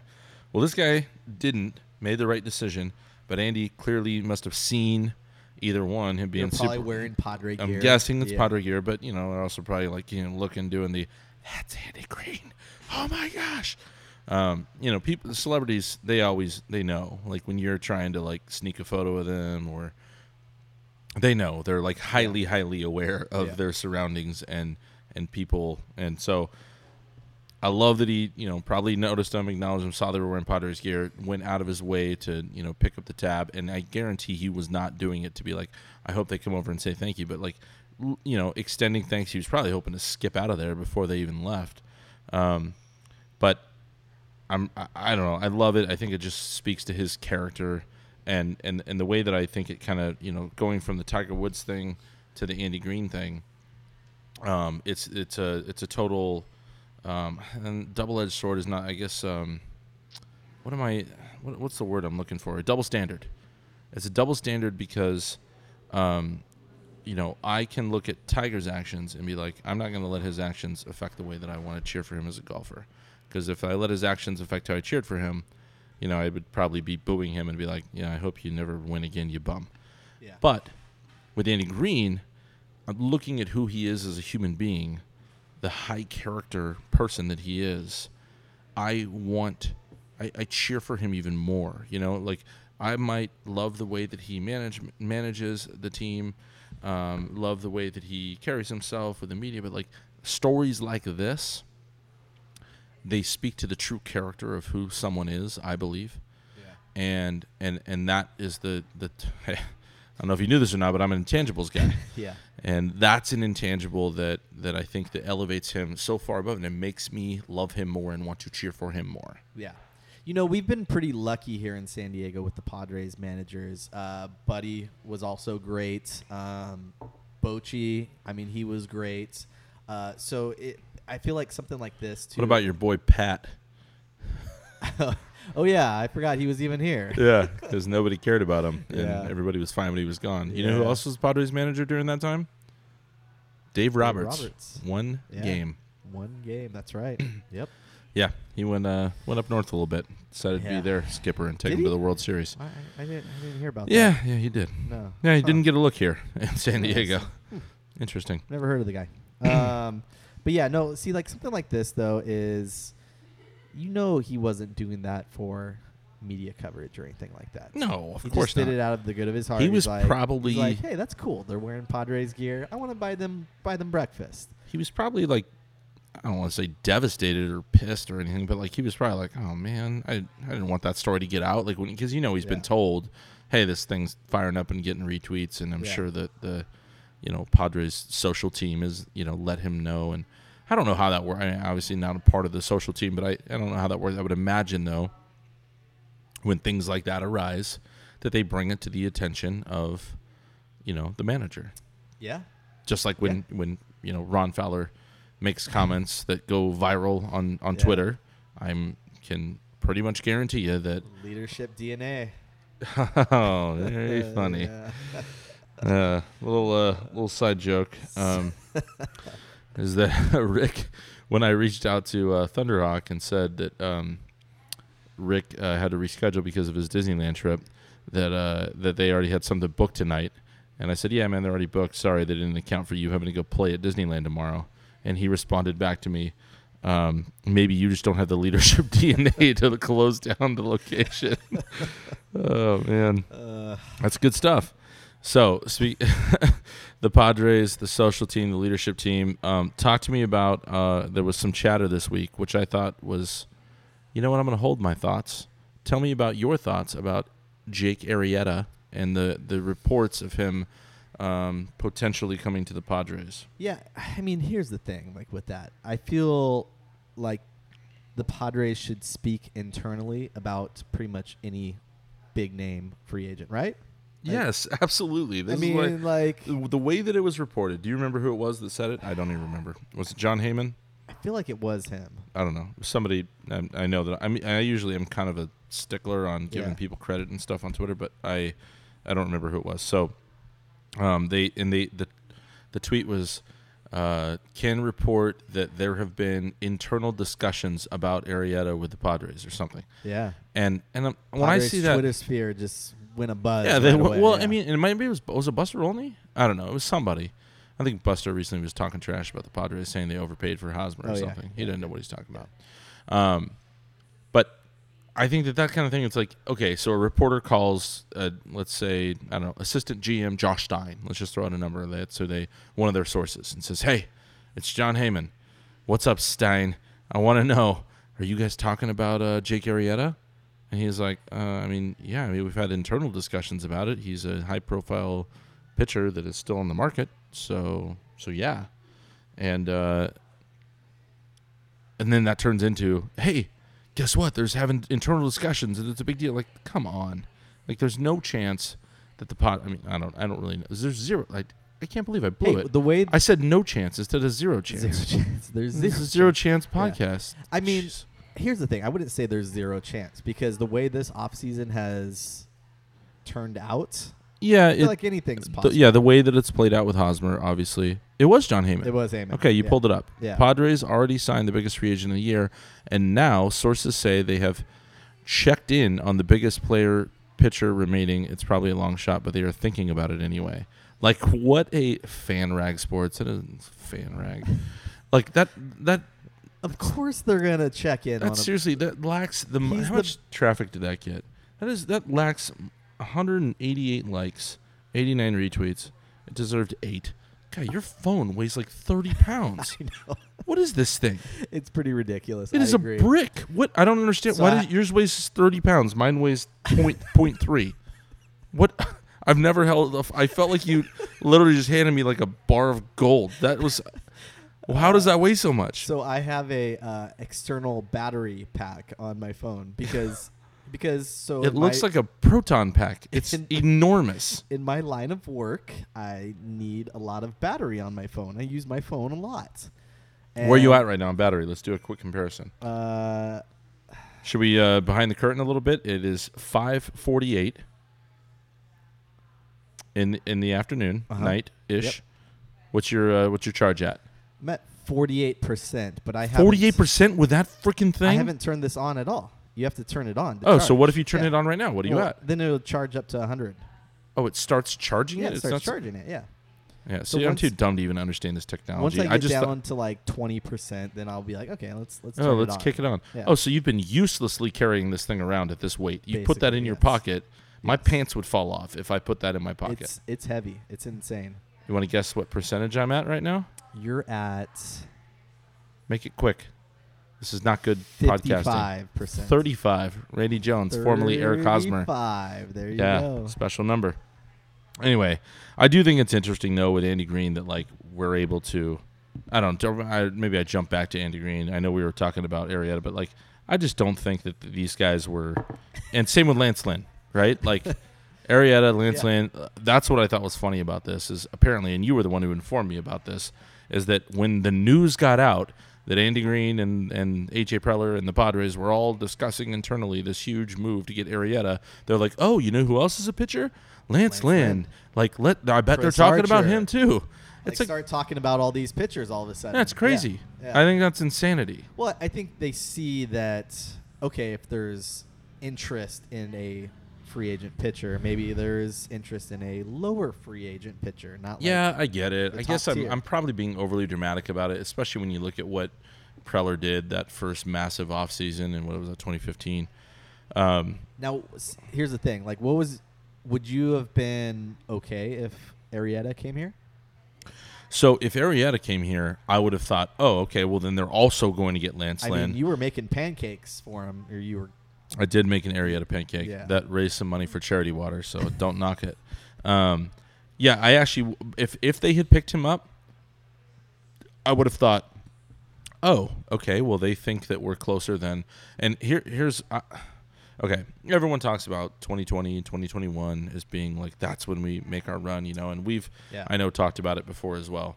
Well, this guy didn't, made the right decision, but Andy clearly must have seen either one, him being probably super. wearing Padre gear. I'm guessing it's Yeah. Padre gear, but you know, they're also probably like you know looking, doing the that's Andy Green. Oh my gosh. Um, you know, people, the celebrities, they always they know. Like when you're trying to like sneak a photo of them, or they know they're like highly, highly aware of Yeah. their surroundings and and people, and so. I love that he, you know, probably noticed them, acknowledged them, saw they were wearing Potter's gear, went out of his way to, you know, pick up the tab, and I guarantee he was not doing it to be like, I hope they come over and say thank you, but like, you know, extending thanks. He was probably hoping to skip out of there before they even left. Um, but I'm, I, don't know, I love it. I think it just speaks to his character, and and and the way that I think it kind of, you know, going from the Tiger Woods thing to the Andy Green thing. Um, it's it's a it's a total um, and double-edged sword is not. I guess. Um, what am I? What, what's the word I'm looking for? A double standard. It's a double standard because, um, you know, I can look at Tiger's actions and be like, I'm not going to let his actions affect the way that I want to cheer for him as a golfer. Because if I let his actions affect how I cheered for him, you know, I would probably be booing him and be like, yeah, I hope you never win again, you bum. Yeah. But with Andy Green, I'm looking at who he is as a human being, the high character person that he is. I want, I, I cheer for him even more. You know, like I might love the way that he manage manages the team, um, love the way that he carries himself with the media, but like stories like this, they speak to the true character of who someone is. I believe Yeah. and and and that is the the I don't know if you knew this or not, but I'm an intangibles guy, Yeah. and that's an intangible that that I think that elevates him so far above, and it makes me love him more and want to cheer for him more. Yeah. You know, we've been pretty lucky here in San Diego with the Padres managers. Uh, Buddy was also great. Um, Bochy, I mean, he was great. Uh, so it, I feel like something like this too. What about your boy Pat? oh yeah, I forgot he was even here. Yeah, because nobody cared about him, and Yeah. everybody was fine when he was gone. You know who else was Padres manager during that time? Dave Roberts. Roberts. One Yeah. game. One game, that's right. yep. Yeah, he went uh, went up north a little bit. Decided to Yeah. be their skipper and take Did him to he? the World Series. I, I, didn't, I didn't hear about Yeah, that. yeah, he did. No. Yeah, he Huh. didn't get a look here in San Nice. Diego. Interesting. Never heard of the guy. um, but yeah, no. See, like something like this though is, you know, he wasn't doing that for media coverage or anything like that. No, of he course just did not. it out of the good of his heart. He He's was like, probably- like, hey, that's cool. They're wearing Padres gear. I want to buy them buy them breakfast. He was probably like, I don't want to say devastated or pissed or anything, but like he was probably like, oh man, I I didn't want that story to get out. Like when because you know he's been told, hey, this thing's firing up and getting retweets, and I'm Yeah. sure that the, you know, Padres social team is you know let him know, and I don't know how that works. I mean, obviously not a part of the social team, but I I don't know how that works. I would imagine though, when things like that arise, that they bring it to the attention of, you know, the manager. Yeah. just like when when you know Ron Fowler makes comments that go viral on on Yeah. Twitter, I'm can pretty much guarantee you that Leadership DNA. oh, very funny. yeah. Uh, little uh, little side joke um, is that Rick, when I reached out to uh, Thunderhawk and said that um, Rick uh, had to reschedule because of his Disneyland trip, that uh, that they already had something booked tonight, and I said, "Yeah, man, they're already booked. Sorry, they didn't account for you having to go play at Disneyland tomorrow." And he responded back to me, um, "Maybe you just don't have the leadership DNA to close down the location." oh man. Uh, That's good stuff. So, speak, the Padres, the social team, the leadership team. Um, talk to me about. Uh, there was some chatter this week, which I thought was, you know what? I'm going to hold my thoughts. Tell me about your thoughts about Jake Arrieta and the the reports of him um, potentially coming to the Padres. Yeah, I mean, here's the thing. Like with that, I feel like the Padres should speak internally about pretty much any big name free agent, right? Like- yes, absolutely. This I mean, is like, the way that it was reported. Do you remember who it was that said it? I don't even remember. Was it Jon Heyman? I feel like it was him. I don't know. Somebody I, I know that I mean I usually am kind of a stickler on giving Yeah. people credit and stuff on Twitter, but I I don't remember who it was. So um they and they the the tweet was uh, can report that there have been internal discussions about Arrieta with the Padres or something. Yeah. And and um, when I see that Twitter sphere just went a buzz. yeah, they, right well, yeah. I mean, it might be it was was it Buster Olney? I don't know. It was somebody. I think Buster recently was talking trash about the Padres, saying they overpaid for Hosmer or Oh, yeah. something. He Yeah. didn't know what he's talking about. Um, I think that that kind of thing. It's like okay, so a reporter calls, uh, let's say I don't know, assistant GM Josh Stein. Let's just throw out a number of that. So they one of their sources and says, "Hey, it's Jon Heyman. What's up, Stein? I want to know, are you guys talking about uh, Jake Arrieta?" And he's like, uh, "I mean, yeah. I mean, we've had internal discussions about it. He's a high-profile pitcher that is still on the market. So, so yeah." And uh, and then that turns into, "Hey." Guess what? There's having internal discussions, and it's a big deal. Like, come on, like, there's no chance that the pot. I mean, I don't, I don't really know. There's zero. Like, I can't believe I blew Hey, it. the way I said no chance instead of zero chance. zero chance. There's This zero is zero chance. chance Yeah. podcast. I mean, Jeez. here's the thing. I wouldn't say there's zero chance because the way this offseason has turned out, yeah, it, like anything's the, possible. yeah, the way that it's played out with Hosmer, obviously, it was Jon Heyman. It was Heyman. Okay, you Yeah. pulled it up. Yeah. Padres already signed the biggest free agent of the year, and now sources say they have checked in on the biggest player pitcher remaining. It's probably a long shot, but they are thinking about it anyway. Like what a FanRag sports. It is FanRag. like that that Of course they're gonna check in on that seriously that lacks the He's how the- much traffic did that get? That is that lacks 188 likes, 89 retweets. It deserved 8. God, your phone weighs like 30 pounds. I know. What is this thing? It's pretty ridiculous. It I is agree. a brick. What? I don't understand. So Why I- does yours weighs thirty pounds? Mine weighs point point three. What? I've never held. a- I felt like you literally just handed me like a bar of gold. That was. Well, how does that weigh so much? So I have a uh, external battery pack on my phone because because so it looks my- like a proton pack. It's In- enormous. in my line of work, I need a lot of battery on my phone. I use my phone a lot. Where are you at right now on battery? Let's do a quick comparison. Uh, Should we uh, behind the curtain a little bit? It is five forty eight in in the afternoon, Uh-huh. night ish. Yep. What's your uh, what's your charge at? I'm at forty eight percent, but I haven't Forty eight percent with that freaking thing. I haven't turned this on at all. You have to turn it on. oh, so what if you turn Yeah. it on right now? What are you Well, at? Then it'll charge up to hundred. Oh, it starts charging Yeah, it. it starts not- charging it. Yeah. Yeah, So see, I'm too dumb to even understand this technology. Once I get just down thought, to like twenty percent, then I'll be like, okay, let's let's. oh, let's it on. kick it on. Yeah. Oh, so you've been uselessly carrying this thing around at this weight. You put that Basically, in your yes. pocket. My Yes. pants would fall off if I put that in my pocket. It's it's heavy. It's insane. you want to guess what percentage I'm at right now? You're at Make it quick. This is not good podcasting. fifty-five percent. 35. Randy Jones, formerly Eric Hosmer. Five. There you Yeah, go. special number. Anyway, I do think it's interesting though with Andy Green that like we're able to. I don't. don't- I, maybe I jump back to Andy Green. I know we were talking about Arrieta, but like I just don't think that these guys were. And same with Lance Lynn, right? Like Arrieta, Lance Yeah. Lynn. uh, That's what I thought was funny about this is apparently, and you were the one who informed me about this, is that when the news got out that Andy Green and and AJ Preller and the Padres were all discussing internally this huge move to get Arrieta, they're like, oh, you know who else is a pitcher? Lance, Lance Lynn. Lynn. Like, let I bet Chris they're talking about him too. Like It's like start talking about all these pitchers all of a sudden. that's crazy. Yeah. Yeah. I think that's insanity. Well, I think they see that okay, if there's interest in a free agent pitcher, maybe there's interest in a lower free agent pitcher, not like Yeah, I get it. I guess I'm, tier. I'm probably being overly dramatic about it, especially when you look at what Preller did that first massive offseason and what was that 2015. Um, Now, here's the thing. Like what was would you have been okay if Arrieta came here? so if Arrieta came here, I would have thought, oh, okay, well then they're also going to get Lance I Lynn. mean, you were making pancakes for him or you were I did make an Arrieta pancake Yeah. that raised some money for charity water, so don't knock it. Um, yeah, I actually, if if they had picked him up, I would have thought, oh, okay, well they think that we're closer than. And here, here's, uh, okay, everyone talks about 2020, 2021 as being like that's when we make our run, you know, and we've, Yeah. I know, talked about it before as well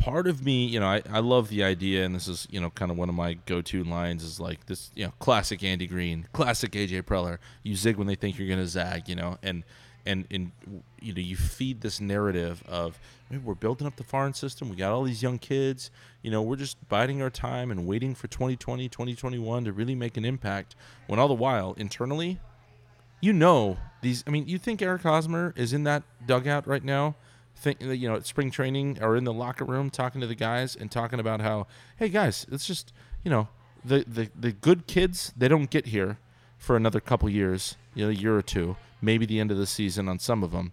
part of me, you know, I, I love the idea, and this is, you know, kind of one of my go to lines is like this, you know, classic Andy Green, classic AJ Preller. You zig when they think you're going to zag, you know, and, and, and, you know, you feed this narrative of, "Hey, we're building up the foreign system. We got all these young kids, you know, we're just biding our time and waiting for 2020, 2021 to really make an impact. When all the while, internally, you know these. I mean, you think Eric Hosmer is in that dugout right now, think you know spring training or in the locker room talking to the guys and talking about how, hey guys, it's just you know the the the good kids they don't get here, for another couple years, you know, a year or two, maybe the end of the season on some of them.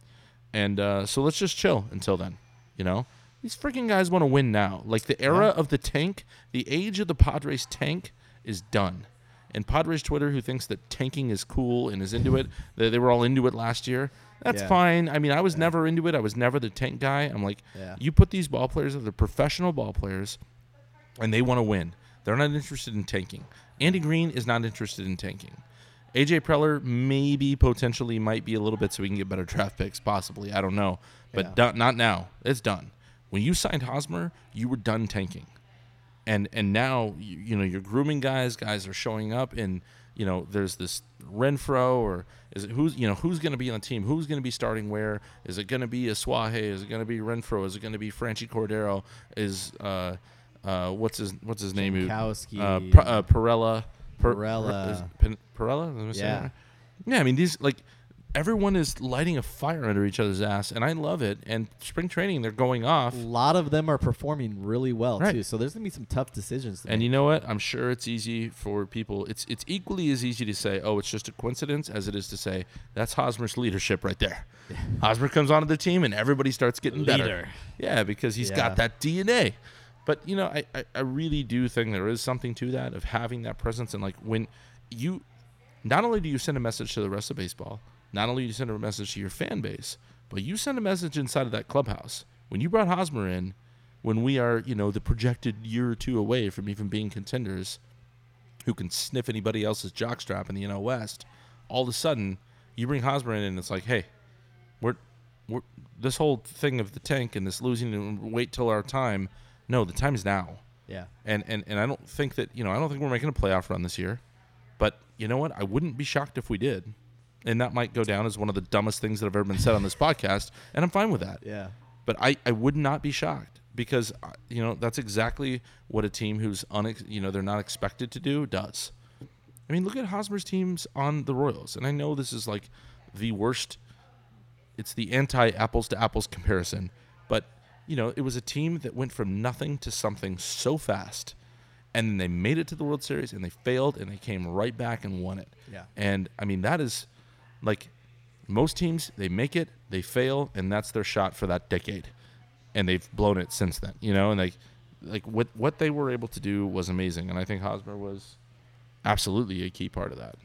And uh, so let's just chill until then. You know, these freaking guys want to win now. Like the era Yeah. of the tank, the age of the Padres tank is done. And Padres Twitter, who thinks that tanking is cool and is into it, they, they were all into it last year. That's Yeah. fine. I mean, I was never into it. I was never the tank guy. I'm like, Yeah. you put these ball players, they're professional ball players, and they want to win. They're not interested in tanking. Andy Green is not interested in tanking. AJ Preller maybe potentially might be a little bit so we can get better draft picks, possibly. I don't know, but Yeah. done, not now. It's done. When you signed Hosmer, you were done tanking, and and now you, you know you're grooming guys. Guys are showing up, and you know there's this Renfroe or is it who's you know who's going to be on the team? Who's going to be starting where? Is it going to be a Suaje? Is it going to be Renfroe? Is it going to be Franchy Cordero? Is uh uh what's his what's his name? Jankowski. uh, P- uh, Pirela. Per- Pirela. Pirela? Am I saying Yeah. right? Yeah, I mean these like everyone is lighting a fire under each other's ass, and I love it. And spring training, they're going off. a lot of them are performing really well Right. too. So there's gonna be some tough decisions. To And make. you know what? I'm sure it's easy for people. It's it's equally as easy to say, "Oh, it's just a coincidence," as it is to say, "That's Hosmer's leadership right there." Hosmer comes onto the team, and everybody starts getting better. Yeah, because he's Yeah. got that DNA. But you know, I, I I really do think there is something to that of having that presence, and like when you, not only do you send a message to the rest of baseball, not only do you send a message to your fan base, but you send a message inside of that clubhouse. When you brought Hosmer in, when we are, you know, the projected year or two away from even being contenders, who can sniff anybody else's jockstrap in the NL West, all of a sudden you bring Hosmer in and it's like, hey, we're, we're this whole thing of the tank and this losing and wait till our time. No, the time is now. yeah, And, and and I don't think that you know I don't think we're making a playoff run this year, but you know what? I wouldn't be shocked if we did, and that might go down as one of the dumbest things that have ever been said on this podcast, and I'm fine with that yeah, but I, I would not be shocked because uh, you know that's exactly what a team who's unex- you know they're not expected to do does. I mean, look at Hosmer's teams on the Royals, and I know this is like the worst. It's the anti apples to apples comparison, but you know it was a team that went from nothing to something so fast, and then they made it to the World Series and they failed and they came right back and won it. Yeah. And I mean that is like most teams they make it, they fail, and that's their shot for that decade. And they've blown it since then, you know, and like like what what they were able to do was amazing. And I think Hosmer was absolutely a key part of that.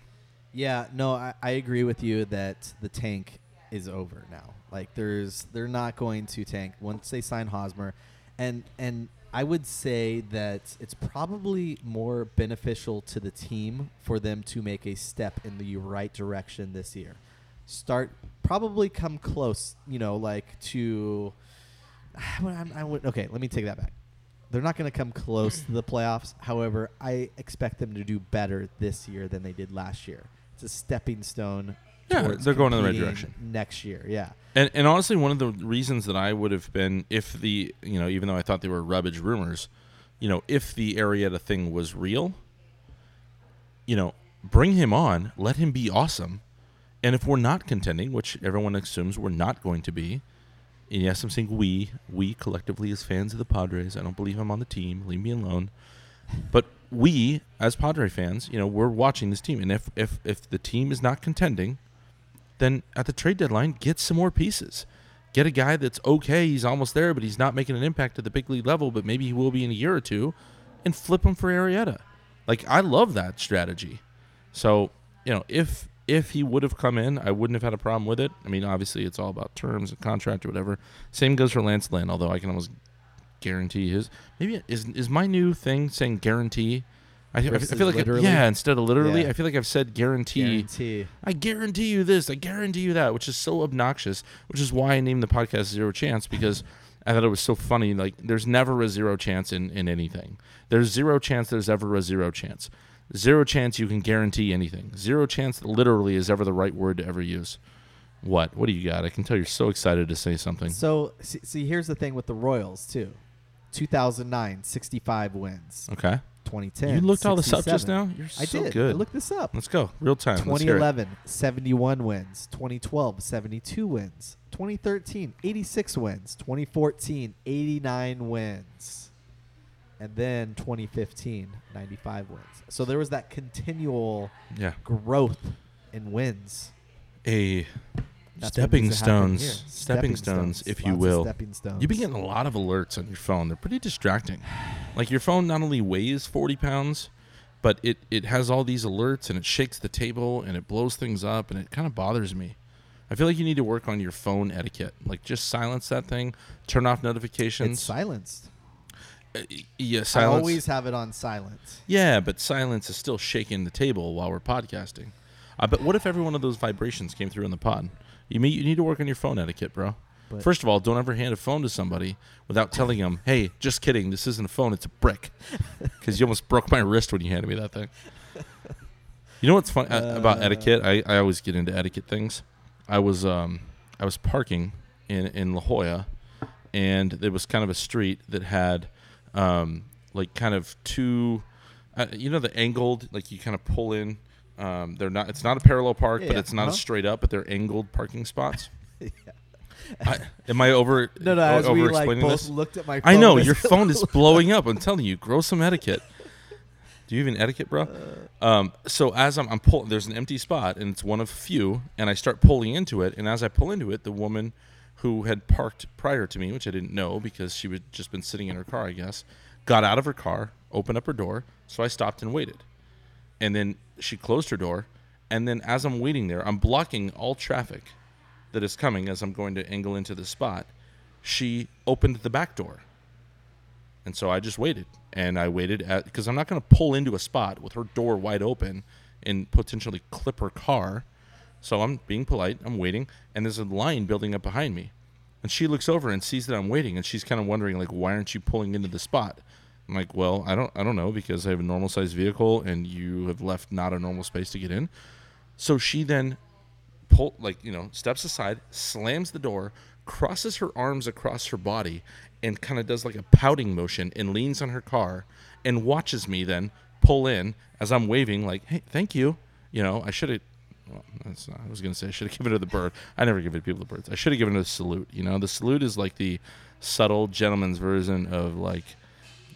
yeah. No, I, I agree with you that the tank is over now. Like there's they're not going to tank once they sign Hosmer, and and I would say that it's probably more beneficial to the team for them to make a step in the right direction this year. Start probably come close, you know, like to. I'm- I would, okay, let me take that back. They're not going to come close to the playoffs. However, I expect them to do better this year than they did last year. It's a stepping stone. Yeah, they're going in the right direction. next year. Yeah, And and honestly, one of the reasons that I would have been if the you know even though I thought they were rubbish rumors, you know if the Arrieta thing was real, you know bring him on, let him be awesome, and if we're not contending, which everyone assumes we're not going to be, and yes, I'm saying we we collectively as fans of the Padres, I don't believe I'm on the team. Leave me alone. But we as Padre fans, you know, we're watching this team, and if if if the team is not contending, then at the trade deadline, get some more pieces. Get a guy that's okay, he's almost there, but he's not making an impact at the big league level, but maybe he will be in a year or two, and flip him for Arrieta. Like I love that strategy. So you know, if if he would have come in, I wouldn't have had a problem with it. I mean, obviously, it's all about terms and contract or whatever. Same goes for Lance Lynn, although I can almost guarantee his. Maybe is is my new thing saying guarantee. I, I feel like literally? yeah, instead of literally, Yeah. I feel like I've said guarantee. guarantee. I guarantee you this, I guarantee you that, which is so obnoxious, which is why I named the podcast Zero Chance because I thought it was so funny. Like, there's never a zero chance in, in anything. There's zero chance there's ever a zero chance. Zero chance you can guarantee anything. Zero chance literally is ever the right word to ever use. What? What do you got? I can tell you're so excited to say something. So see, see, here's the thing with the Royals too. 2009, 65 wins. Okay. 2010. You looked all this up just now? You're I so did. good. I looked this up. Let's go. Real time. Let's hear it. 2011, 71 wins. 2012, 72 wins. 2013, 86 wins. 2014, 89 wins. and then 2015, 95 wins. So there was that continual Yeah. growth in wins. A That's stepping needs to happen stones, here. stepping stones, if you will. Stepping stones. You've been getting a lot of alerts on your phone. They're pretty distracting. Like your phone not only weighs 40 pounds, but it, it has all these alerts and it shakes the table and it blows things up and it kind of bothers me. I feel like you need to work on your phone etiquette. Like just silence that thing, turn off notifications. It's silenced. Uh, yeah, I always have it on silent. Yeah, but silence is still shaking the table while we're podcasting. Uh, but what if every one of those vibrations came through in the pod? You mean you need to work on your phone etiquette, bro. But- First of all, don't ever hand a phone to somebody without telling them, "Hey, just kidding. This isn't a phone. It's a brick." Because you almost broke my wrist when you handed me that thing. You know what's fun uh, about Uh. etiquette? I, I always get into etiquette things. I was um I was parking in in La Jolla, and there was kind of a street that had um like kind of two, uh, you know, the angled like you kind of pull in. Um, they're not. It's not a parallel park, Yeah, but yeah, it's not uh-huh. a straight up. But they're angled parking spots. Yeah. I, am I over? No, no. o- As we over like explaining both this? looked at my. I know your phone is blowing up. I'm telling you, grow some etiquette. Do you even etiquette, bro? Uh. Um, so as I'm, I'm pulling, there's an empty spot, and it's one of few, and I start pulling into it, and as I pull into it, the woman who had parked prior to me, which I didn't know because she had just been sitting in her car, I guess, got out of her car, opened up her door, so I stopped and waited, and then she closed her door, and then as I'm waiting there, I'm blocking all traffic that is coming as I'm going to angle into the spot. She opened the back door. And so I just waited. And I waited because I'm not going to pull into a spot with her door wide open and potentially clip her car. So I'm being polite. I'm waiting, and there's a line building up behind me. And she looks over and sees that I'm waiting, and she's kind of wondering like, why aren't you pulling into the spot? I'm like, well, I don't, I don't know because I have a normal sized vehicle, and you have left not a normal space to get in. So she then pull like you know steps aside slams the door crosses her arms across her body and kind of does like a pouting motion and leans on her car and watches me then pull in as i'm waving like hey thank you you know i should have well, not, I was gonna say I should have given her the bird. I never give it to people the birds. I should have given her the salute. You know, the salute is like the subtle gentleman's version of like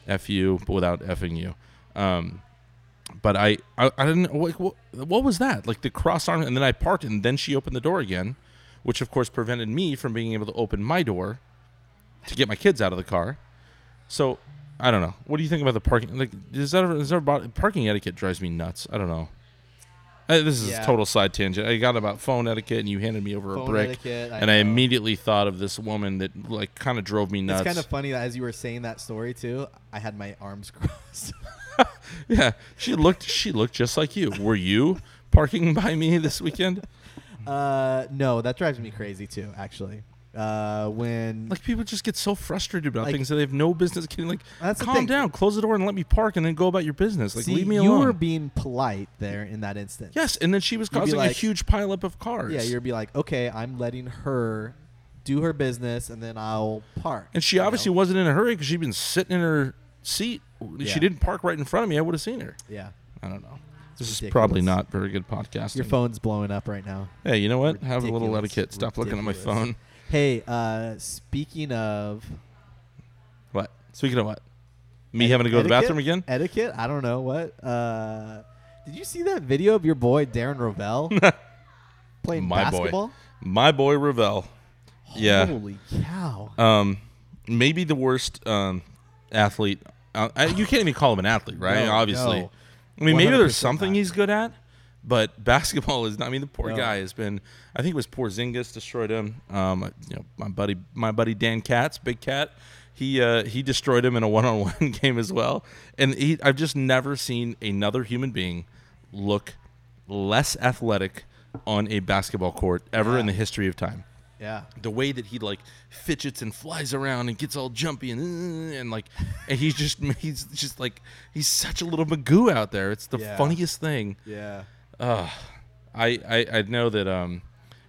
"f you" but without effing you. Um, but I, I, I didn't. Like, what, what was that? Like the cross arm, and then I parked, and then she opened the door again, which of course prevented me from being able to open my door to get my kids out of the car. So I don't know. What do you think about the parking? Like, is that is there about parking etiquette drives me nuts? I don't know. Uh, this is Yeah. a total side tangent. I got about phone etiquette, and you handed me over a brick, etiquette, and I immediately thought of this woman that like kind of drove me nuts. It's kind of funny that as you were saying that story too, I had my arms crossed. yeah, she looked she looked just like you. Were you parking by me this weekend? uh, no, that drives me crazy too. Actually, uh, when Like people just get so frustrated about Like- things that they have no business getting. Like, That's calm down, close the door, and let me park, and then go about your business. Like, See, leave me you alone. You were being polite there in that instance. yes, and then she was causing a like- huge pileup of cars. Yeah, you'd be like, okay, I'm letting her do her business, and then I'll park. and she you know? obviously wasn't in a hurry because she'd been sitting in her seat. Yeah. She didn't park right in front of me. I would have seen her. Yeah, I don't know. This is probably not very good podcasting. your phone's blowing up right now. Hey, you know what? Have a little etiquette. Stop looking at my phone. Hey, uh, speaking of What? Speaking of what? Me having to go to the etiquette? bathroom again? etiquette, I don't know what. Uh, did you see that video of your boy Darren Rovell playing My boy. basketball? My boy Rovell. Yeah. Holy cow! Um, maybe the worst um, athlete. Uh, I, you can't even call him an athlete, right? No, Obviously. no. I mean, maybe there's 100% something not. he's good at, but basketball is not. I mean, the poor No. guy has been. I think it was Porzingis destroyed him. Um, you know, my buddy, my buddy Dan Katz, Big Cat. He uh, he destroyed him in a one-on-one game as well. And he, I've just never seen another human being look less athletic on a basketball court ever in the history of time Yeah, the way that he like fidgets and flies around and gets all jumpy and uh, and like and he's just he's just like he's such a little magoo out there. It's the Yeah. funniest thing. yeah. Uh, I, I I know that um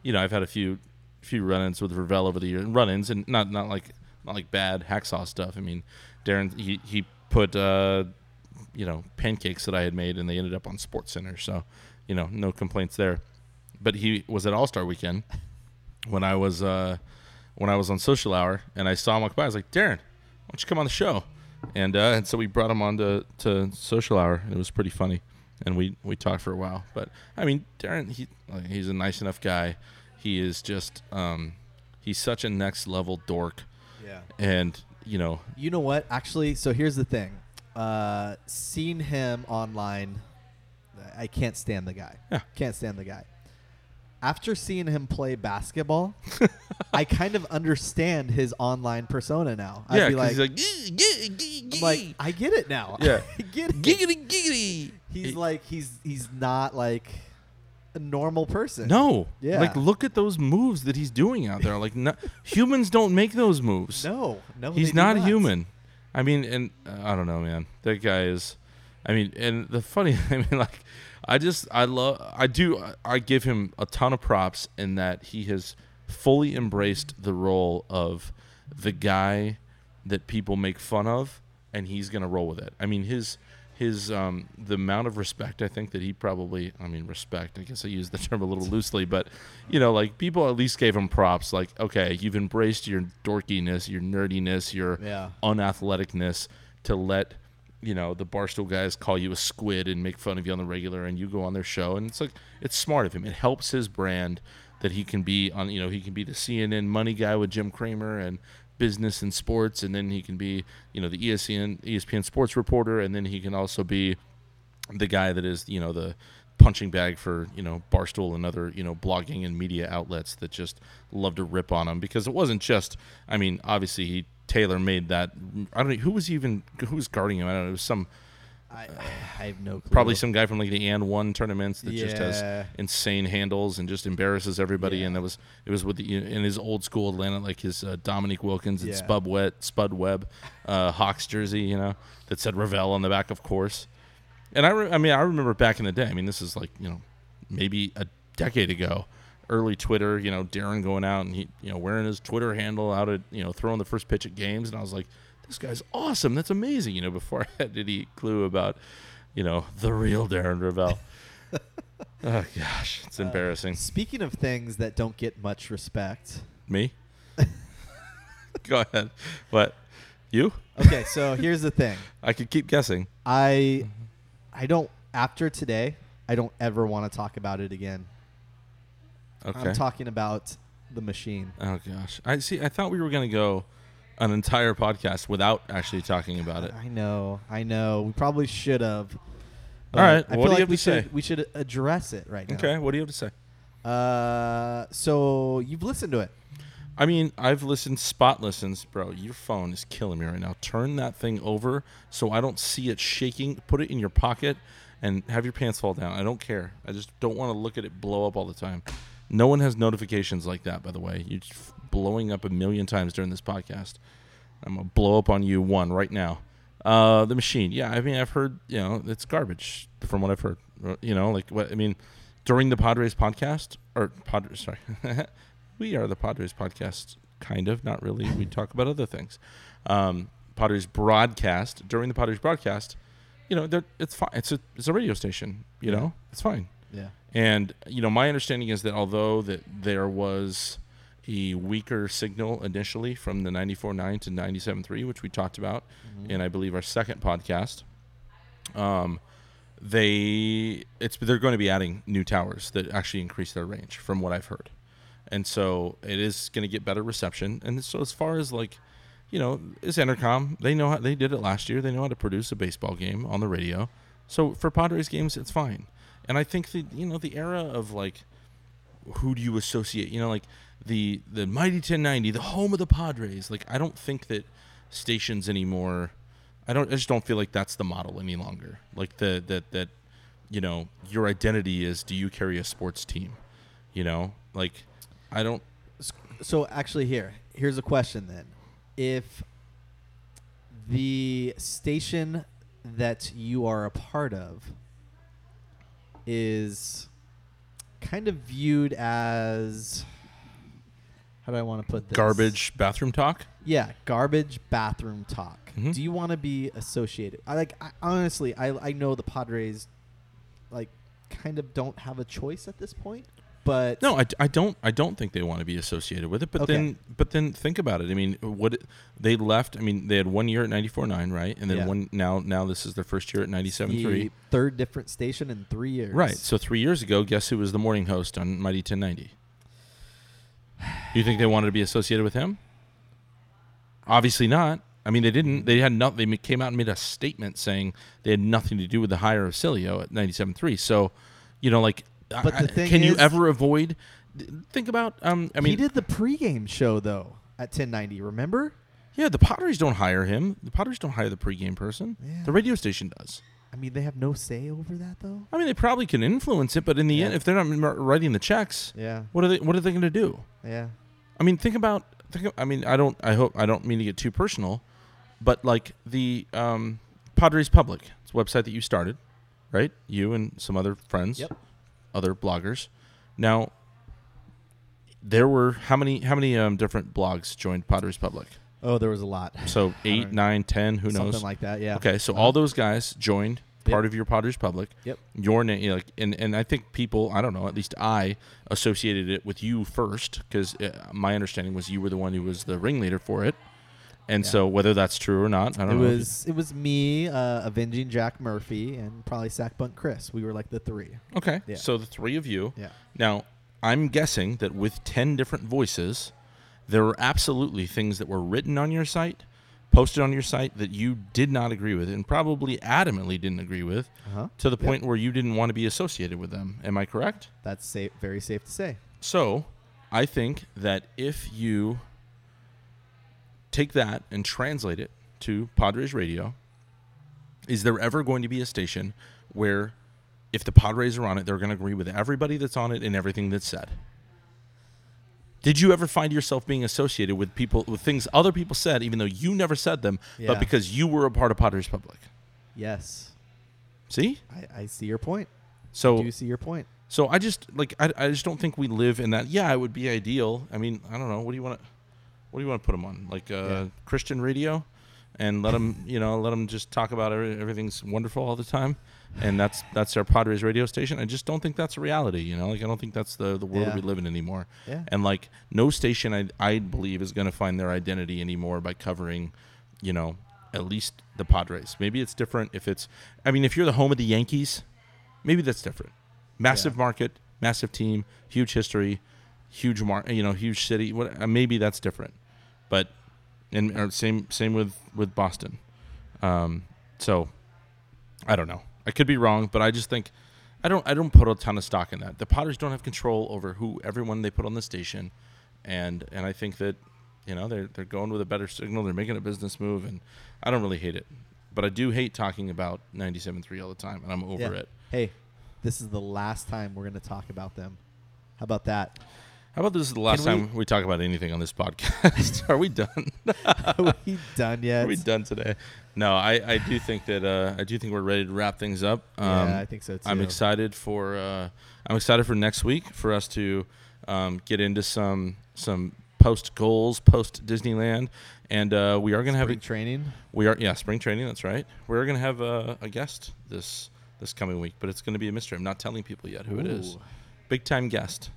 you know I've had a few few run-ins with Rovell over the years, run-ins and not not like not like bad hacksaw stuff. I mean, Darren he he put uh you know pancakes that I had made and they ended up on SportsCenter, so you know no complaints there. But he was at All Star Weekend when I was uh when I was on Social Hour and I saw him walk by. I was like, Darren, why don't you come on the show? and uh, and so we brought him on to, to social hour, and it was pretty funny, and we we talked for a while. But I mean, Darren, he like, he's a nice enough guy. He is just um, he's such a next level dork, Yeah. and you know, You know what? Actually, so here's the thing. Uh, seeing him online, I can't stand the guy. Yeah. Can't stand the guy. After seeing him play basketball, I kind of understand his online persona now. I'd yeah, be like, he's like, "Gee, gee, gee, I'm like. I get it now. Yeah. I get it. giggity giggity. He's He- like, he's he's not like a normal person. No. Yeah. Like, look at those moves that he's doing out there. Like, no, humans don't make those moves. no, no. he's do not, human. I mean, and uh, I don't know, man. That guy is. I mean, and the funny, I mean, like, I just, I love, I do, I- give him a ton of props in that he has fully embraced the role of the guy that people make fun of, and he's gonna roll with it. I mean, his his um the amount of respect I think that he probably I mean respect I guess I use the term a little loosely but you know like people at least gave him props like okay you've embraced your dorkiness your nerdiness your Yeah. unathleticness to let you know the barstool guys call you a squid and make fun of you on the regular and you go on their show. And it's like it's smart of him. It helps his brand that he can be on you know he can be the CNN money guy with Jim Cramer and business and sports. And then he can be you know the ESPN ESPN sports reporter. And then he can also be the guy that is you know the punching bag for you know barstool and other you know blogging and media outlets that just love to rip on him. Because it wasn't just i mean obviously he taylor made that i don't know who was even who was guarding him i don't know it was some I, I have no clue. probably some guy from like the and one tournaments that just has insane handles and just embarrasses everybody and Yeah. that was it was with the, in his old school atlanta like his uh, dominique wilkins and Yeah. spud wet spud webb uh, hawks jersey you know that said rovell on the back of course and I, re- I mean i remember back in the day i mean this is like you know maybe a decade ago early twitter you know darren going out and he you know wearing his twitter handle out at you know throwing the first pitch at games. And i was like this guy's awesome. That's amazing. You know before i had any clue about you know the real darren rovell oh gosh. It's uh, embarrassing. Speaking of things that don't get much respect. me? Go ahead. What? You? Okay, so here's the thing. i could keep guessing. I I don't after today, I don't ever want to talk about it again. Okay I'm talking about the machine. oh gosh i see i thought we were going to go an entire podcast without actually talking about it I know, I know. We probably should have. All right, I what feel do you like have we to say? should we should address it right now. okay what do you have to say Uh, so you've listened to it. I mean, I've listened spot listens, bro. Your phone is killing me right now. Turn that thing over so I don't see it shaking. Put it in your pocket and have your pants fall down. I don't care. I just don't want to look at it blow up all the time. No one has notifications like that, by the way. You're blowing up a million times during this podcast. I'm gonna blow up on you one right now. Uh, the machine, yeah. I mean, I've heard, you know, it's garbage from what I've heard. Uh, You know, like what I mean, during the Padres podcast or Padres, sorry, we are the Padres podcast, kind of, not really. We talk about other things. Um, Padres broadcast during the Padres broadcast. You know, they're- it's fine. It's a it's a radio station. You know, it's fine. And you know, my understanding is that although that there was a weaker signal initially from the 94.9 to 97.3, which we talked about Mm-hmm. in I believe our second podcast, um, they it's they're going to be adding new towers that actually increase their range, from what I've heard, and so it is going to get better reception. And so as far as like, you know, it's Entercom? They know how they did it last year. They know how to produce a baseball game on the radio. So for Padres games, it's fine. And I think the you know the era of like, who do you associate? You know, like the the mighty 1090, the home of the Padres. Like I don't think that stations anymore. I don't. I just don't feel like that's the model any longer. Like the that that, you know, your identity is do you carry a sports team? You know, like I don't. So actually, here, here's a question then: If the station that you are a part of is kind of viewed as how do I want to put this? Garbage bathroom talk. Yeah, garbage bathroom talk. Mhm. Do you want to be associated? I like I, honestly, I I know the Padres like kind of don't have a choice at this point. But No, I, I don't I don't think they want to be associated with it. But Okay. then but then think about it. I mean, what they left. I mean, they had one year at 94.9, right? And then Yeah. one now now this is their first year at 97.3. the third different station in three years. Right. So three years ago, guess who was the morning host on Mighty 1090? You think they wanted to be associated with him? Obviously not. I mean, they didn't. They had not. They came out and made a statement saying they had nothing to do with the hire of Sileo at 97.3. So, you know, like, But I- the thing can you ever avoid? Think about. Um, I mean, he did the pregame show though at 1090. Remember? yeah, the Padres don't hire him. The Padres don't hire the pregame person. Yeah. The radio station does. I mean, they have no say over that though. I mean, they probably can influence it, but in the Yeah. end, if they're not writing the checks, Yeah. what are they? What are they going to do? Yeah. I mean, think about. Think. Of, I mean, I don't. I hope I don't mean to get too personal, but like the um, Padres Public, it's a website that you started, right? You and some other friends, Yep. Other bloggers. Now, there were how many? How many um, different blogs joined Padres Public? Oh, there was a lot. So eight, nine, ten. Who knows? Something like that. Yeah. Okay, so Uh-huh. all those guys joined Yep. part of your Padres Public. Yep. Your name, like, and and I think people, I don't know, at least I associated it with you first because uh, my understanding was you were the one who was the ringleader for it. And Yeah. so whether that's true or not, I It don't know. was it was me, uh, avenging Jack Murphy, and probably Sack Bunt Chris. We were like the three. okay. Yeah. So the three of you. Yeah. Now, I'm guessing that with 10 different voices, there were absolutely things that were written on your site, posted on your site that you did not agree with and probably adamantly didn't agree with Uh huh. to the Yep. point where you didn't want to be associated with them. Am I correct? That's safe. Very safe to say. So, I think that if you take that and translate it to Padres radio, is there ever going to be a station where if the Padres are on it, they're going to agree with everybody that's on it and everything that's said? Did you ever find yourself being associated with people with things other people said, even though you never said them, Yeah. but because you were a part of Padres Public? Yes. See, I, I see your point. so Do you see your point? So I just like I, I just don't think we live in that. Yeah, it would be ideal. I mean, I don't know. What do you want to what do you want to put them on? Like uh, Yeah. Christian radio, and let them you know let them just talk about every, everything's wonderful all the time, and that's that's our Padres radio station. I just don't think that's a reality. You know, like I don't think that's the the world Yeah. we live in anymore. Yeah. And like no station I I believe is going to find their identity anymore by covering, you know, at least the Padres. Maybe it's different if it's. I mean, if you're the home of the Yankees, maybe that's different. Massive Yeah. market, massive team, huge history, huge mar- you know, huge city. What uh, maybe that's different, but and same same with with Boston. Um, so I don't know. I could be wrong, but I just think I don't I don't put a ton of stock in that. The Padres don't have control over who everyone they put on the station, and and I think that you know they're they're going with a better signal. They're making a business move, and I don't really hate it, but I do hate talking about 97.3 all the time, and I'm over Yeah. it. Hey, this is the last time we're going to talk about them. How about that? How about this is the last Can we- time we talk about anything on this podcast? Are we done? Are we done yet? Are we done today? No, I, I do think that uh, I do think we're ready to wrap things up. Um, yeah, I think so too. I'm excited for uh, I'm excited for next week for us to um, get into some some post Gulls, post Disneyland, and uh, we are going to have a, training. we are yeah spring training. That's right. We're going to have a, a guest this this coming week, but it's going to be a mystery. I'm not telling people yet who it is. Big time guest.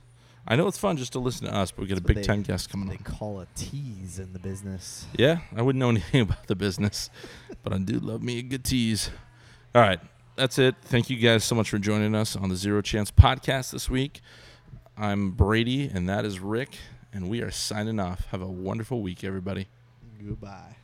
I know it's fun just to listen to us, but we get a big they- time guest coming They on. call a tease in the business. Yeah, I wouldn't know anything about the business, but I do love me a good tease. All right, that's it. Thank you guys so much for joining us on the Zero Chance podcast this week. I'm Brady, and that is Rick, and we are signing off. Have a wonderful week, everybody. Goodbye.